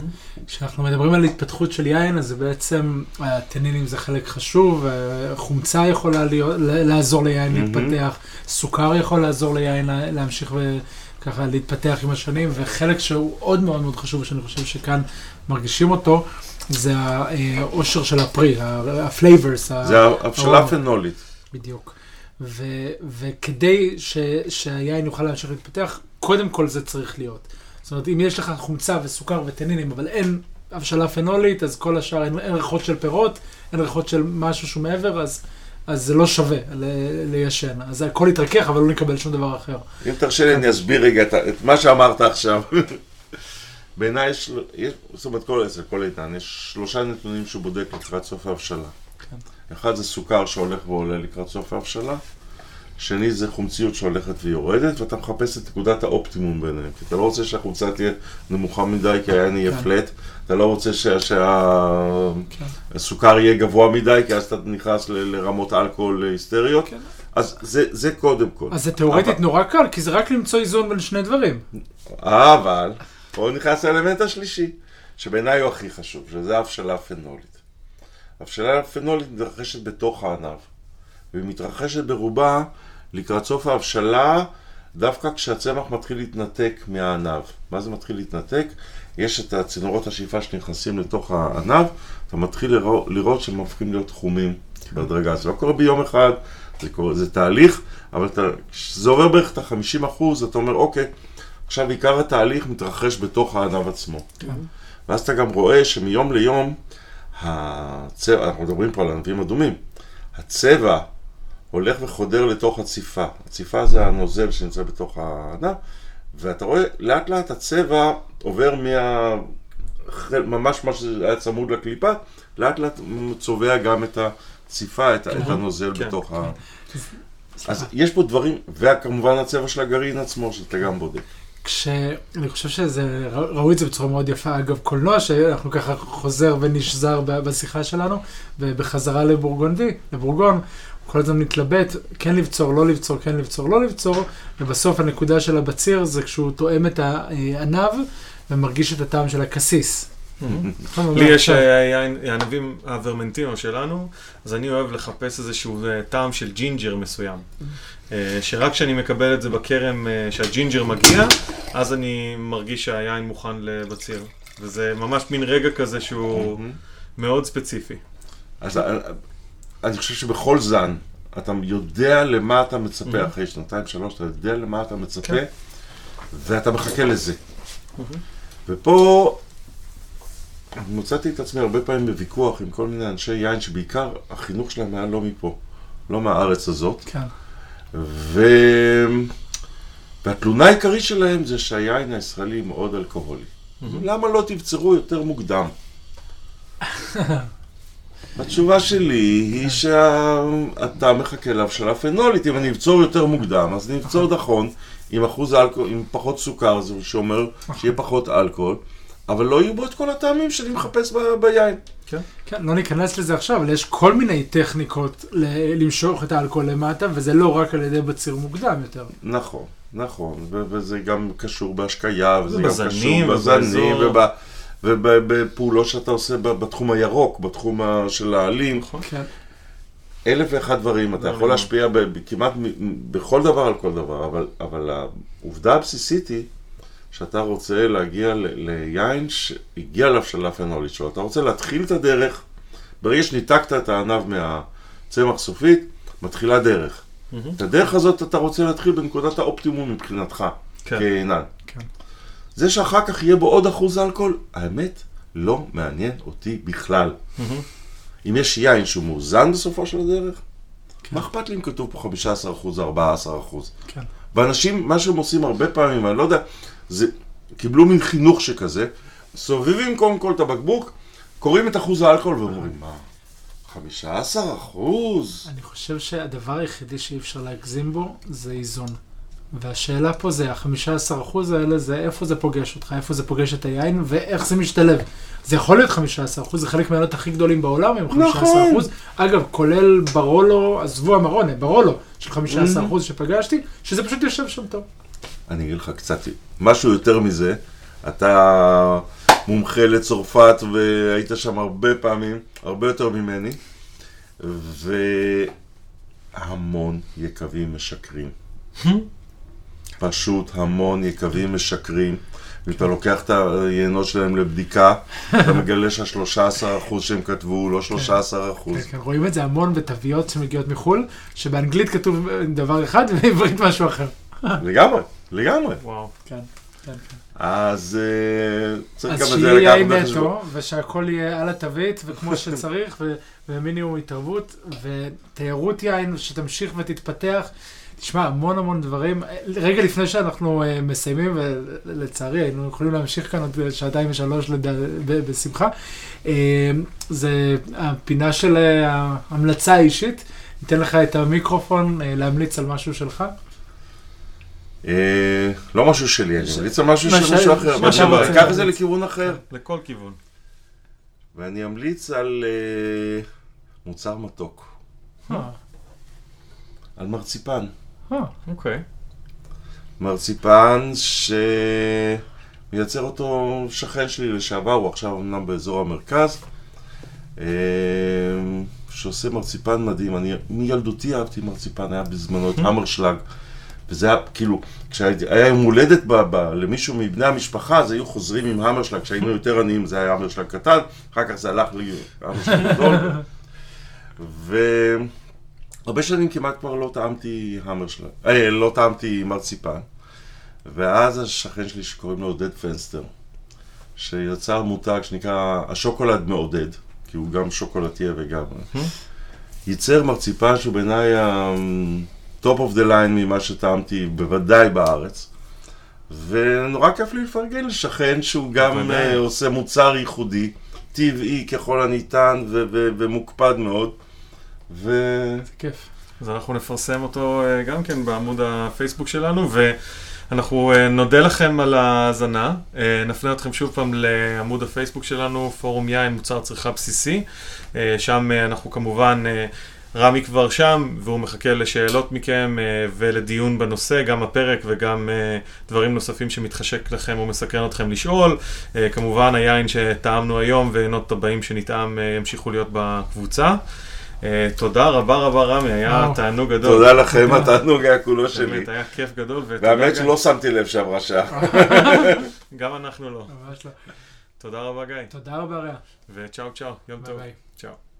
כשאנחנו מדברים על התפתחות של יין, אז זה בעצם, הטנינים זה חלק חשוב, אה, חומצה יכולה להיות, לעזור ליין. להתפתח, סוכר יכול לעזור ליין לה- להמשיך וככה להתפתח עם השנים, וחלק שהוא עוד מאוד מאוד חשוב, שאני חושב שכאן מרגישים אותו, זה העושר של הפרי, ה flavors. זה הבשלה. פנולית. בדיוק. ו, וכדי ש, שהיין יוכל להמשיך להתפתח, קודם כל זה צריך להיות. זאת אומרת, אם יש לך חומצה וסוכר וטנינים, אבל אין הבשלה פנולית, אז כל השאר, אין, אין ריחות של פירות, אין ריחות של משהו שהוא מעבר, אז, אז זה לא שווה ל, ליישן. אז הכל יתרכך, אבל לא נקבל שום דבר אחר. אם תרשה לי, אני אסביר רגע את, מה שאמרת עכשיו. בעיניי יש, יש, זאת אומרת, כל, אצל כל איתן, יש שלושה נתונים שהוא בודק לקראת סוף ההבשלה. כן. אחד זה סוכר שהולך ועולה לקראת סוף ההבשלה, שני זה חומציות שהולכת ויורדת, ואתה מחפש את נקודת האופטימום ביניהם. כי אתה לא רוצה שהחומצה תהיה נמוכה מדי, כי היין יהיה כן. פלט, אתה לא רוצה שה- כן. שהסוכר יהיה גבוה מדי, כי אז אתה נכנס ל- לרמות אלכוהול היסטריות. כן. אז זה, זה קודם כל. אז זה תיאורטית אבל- נורא קל, כי זה רק למצוא איזון בין שני דברים. אבל, פה נכנס האלמנט השלישי, שבעיניי הוא הכי חשוב, שזה ההבשלה הפנולית. ההבשלה הפנולית מתרחשת בתוך הענב, והיא מתרחשת ברובה לקראת סוף ההבשלה, דווקא כשהצמח מתחיל להתנתק מהענב. מה זה מתחיל להתנתק? יש את הצינורות השאיפה שנכנסים לתוך הענב, אתה מתחיל לראות, לראות שהם הופכים להיות חומים בהדרגה. זה לא קורה ביום אחד, זה, קורה, זה תהליך, אבל אתה, כשזה עובר בערך את ה-50 אחוז, אתה אומר, אוקיי, עכשיו עיקר התהליך מתרחש בתוך הענב עצמו. כן. ואז אתה גם רואה שמיום ליום, הצבע, אנחנו מדברים פה על ענבים אדומים, הצבע הולך וחודר לתוך הציפה. הציפה זה הנוזל שנמצא בתוך הענב, ואתה רואה לאט לאט הצבע עובר מה... ממש מה שהיה צמוד לקליפה, לאט לאט צובע גם את הציפה, את, את הנוזל כן. בתוך ה... אז. יש פה דברים, וכמובן הצבע של הגרעין עצמו, שאתה גם בודק. כשאני חושב שזה, ראו את זה בצורה מאוד יפה, אגב, קולנוע, שאנחנו ככה חוזר ונשזר בשיחה שלנו, ובחזרה לבורגונדי, לבורגון, כל הזמן מתלבט, כן לבצור, לא לבצור, כן לבצור, לא לבצור, ובסוף הנקודה של הבציר זה כשהוא טועם את הענב ומרגיש את הטעם של הקסיס. נכון, לי יש עכשיו. אה, יין, הענבים הוורמנטינו שלנו, אז אני אוהב לחפש איזשהו אה, טעם של ג'ינג'ר מסוים. אה, שרק כשאני מקבל את זה בכרם אה, שהג'ינג'ר מגיע, אז אני מרגיש שהיין מוכן לבציר. וזה ממש מין רגע כזה שהוא מאוד ספציפי. אז אני- חושב שבכל זן, אתה יודע למה אתה מצפה אחרי שנתיים, שלוש, אתה יודע למה אתה מצפה, כן. ואתה מחכה לזה. ופה מצאתי את עצמי הרבה פעמים בוויכוח עם כל מיני אנשי יין, שבעיקר החינוך שלהם היה לא מפה, לא מהארץ הזאת. כן, ו... והתלונה העיקרית שלהם זה שהיין הישראלי מאוד אלכוהולי. למה לא תבצרו יותר מוקדם? התשובה שלי היא שאתה מחכה להבשלה פנולית, אם אני אבצור יותר מוקדם, אז אני אבצור נכון, עם אחוז אלכוהול, עם פחות סוכר, זה שאומר שיהיה פחות אלכוהול, אבל לא יהיו בו את כל הטעמים שאני מחפש ביין. כן, לא ניכנס לזה עכשיו, אבל יש כל מיני טכניקות למשוך את האלכוהול למטה, וזה לא רק על ידי בציר מוקדם יותר. נכון, נכון, וזה גם קשור בהשקיה, וזה גם קשור בזנים, ובאזור. וב- ובפעולות שאתה עושה בתחום הירוק, בתחום של העלים, נכון? כן, אלף ואחד דברים, אתה לא, יכול לא. להשפיע כמעט בכל דבר על כל דבר, אבל, אבל העובדה הבסיסית היא שאתה רוצה להגיע ליין שהגיע להבשלה פנולית שלו, אתה רוצה להתחיל את הדרך, ברגע שניתקת את הענב מהצמח סופית, מתחילה דרך. את הדרך הזאת אתה רוצה להתחיל בנקודת האופטימום מבחינתך, כן. כעינן. זה שאחר כך יהיה בו עוד אחוז אלכוהול, האמת, לא מעניין אותי בכלל. אם יש יין שהוא מאוזן בסופו של הדרך, כן. מה אכפת לי אם כתוב פה 15 אחוז, 14 אחוז? כן. ואנשים, מה שהם עושים הרבה פעמים, אני לא יודע, זה, קיבלו מין חינוך שכזה, סובבים קודם כל את הבקבוק, קוראים את אחוז האלכוהול ואומרים, מה, 15 אחוז. אני חושב שהדבר היחידי שאי אפשר להגזים בו זה איזון. והשאלה פה זה, ה-15% האלה זה איפה זה פוגש אותך, איפה זה פוגש את היין ואיך זה משתלב. זה יכול להיות 15%, זה חלק מהעלות הכי גדולים בעולם הם 15%. נכון. אגב, כולל ברולו, עזבו המרון, ברולו של 15% שפגשתי, שזה פשוט יושב שם טוב. אני אגיד לך קצת, משהו יותר מזה, אתה מומחה לצרפת והיית שם הרבה פעמים, הרבה יותר ממני, והמון יקבים משקרים. פשוט המון יקבים משקרים. ואתה לוקח את היינות שלהם לבדיקה, אתה מגלה שה-13% שהם כתבו, לא 13%. כן, כן, רואים את זה המון בתוויות שמגיעות מחו"ל, שבאנגלית כתוב דבר אחד ובעברית משהו אחר. לגמרי, לגמרי. וואו. כן, כן, כן. אז אה, צריך אז גם את זה שיהיה לקחת בחשבון. נטו, ושהכול יהיה על התווית וכמו שצריך, ומינימום התערבות, ותיירות יין שתמשיך ותתפתח. תשמע, המון המון דברים. רגע לפני שאנחנו אה, מסיימים, ולצערי היינו יכולים להמשיך כאן עוד שעתיים ושלוש לד... ב- בשמחה, אה, זה הפינה של אה, ההמלצה האישית. ניתן לך את המיקרופון אה, להמליץ על משהו שלך. אה, לא משהו שלי, אני ממליץ על משהו של מישהו אחר. מה אבל שאתה רוצה אקח את זה. לכיוון אחר. לכל כיוון. ואני אמליץ על אה, מוצר מתוק, אה, על מרציפן. אה, אוקיי. מרציפן שמייצר אותו שכן שלי לשעבר, הוא עכשיו אמנם באזור המרכז, אה, שעושה מרציפן מדהים. אני מילדותי אהבתי מרציפן, היה בזמנו את המרשלג. וזה היה כאילו, כשהיה יום הולדת ב, ב, למישהו מבני המשפחה, אז היו חוזרים עם המרשלג, כשהיינו יותר עניים זה היה המרשלג קטן, אחר כך זה הלך להמרשלג גדול. והרבה שנים כמעט כבר לא טעמתי המרשלג, אה, לא טעמתי מרציפן. ואז השכן שלי שקוראים לו עודד פנסטר, שיצר מותג שנקרא השוקולד מעודד, כי הוא גם שוקולדיה וגם... ייצר מרציפן שהוא בעיניי ה-top of the line ממה שטעמתי, בוודאי בארץ. ונורא כיף לי לפרגן לשכן שהוא גם uh, עושה מוצר ייחודי, טבעי ככל הניתן ומוקפד מאוד. ו... זה כיף. אז אנחנו נפרסם אותו אה, גם כן בעמוד הפייסבוק שלנו, ואנחנו אה, נודה לכם על ההאזנה. אה, נפנה אתכם שוב פעם לעמוד הפייסבוק שלנו, פורום יין, מוצר צריכה בסיסי. שם אנחנו כמובן, רמי כבר שם, והוא מחכה לשאלות מכם ולדיון בנושא, גם הפרק וגם דברים נוספים שמתחשק לכם או מסקרן אתכם לשאול. כמובן, היין שטעמנו היום ועינות הבאים שנטעם ימשיכו להיות בקבוצה. אה, תודה רבה רבה רמי, היה. תענוג גדול. תודה לכם, התענוג היה כולו שלי. באמת, היה כיף גדול, והאמת. שלא שמתי לב שעברה שעה. גם אנחנו לא. ממש לא. תודה רבה גיא, תודה רבה, רע. וצ'או צ'או, יום ביי טוב. ביי. צ'או.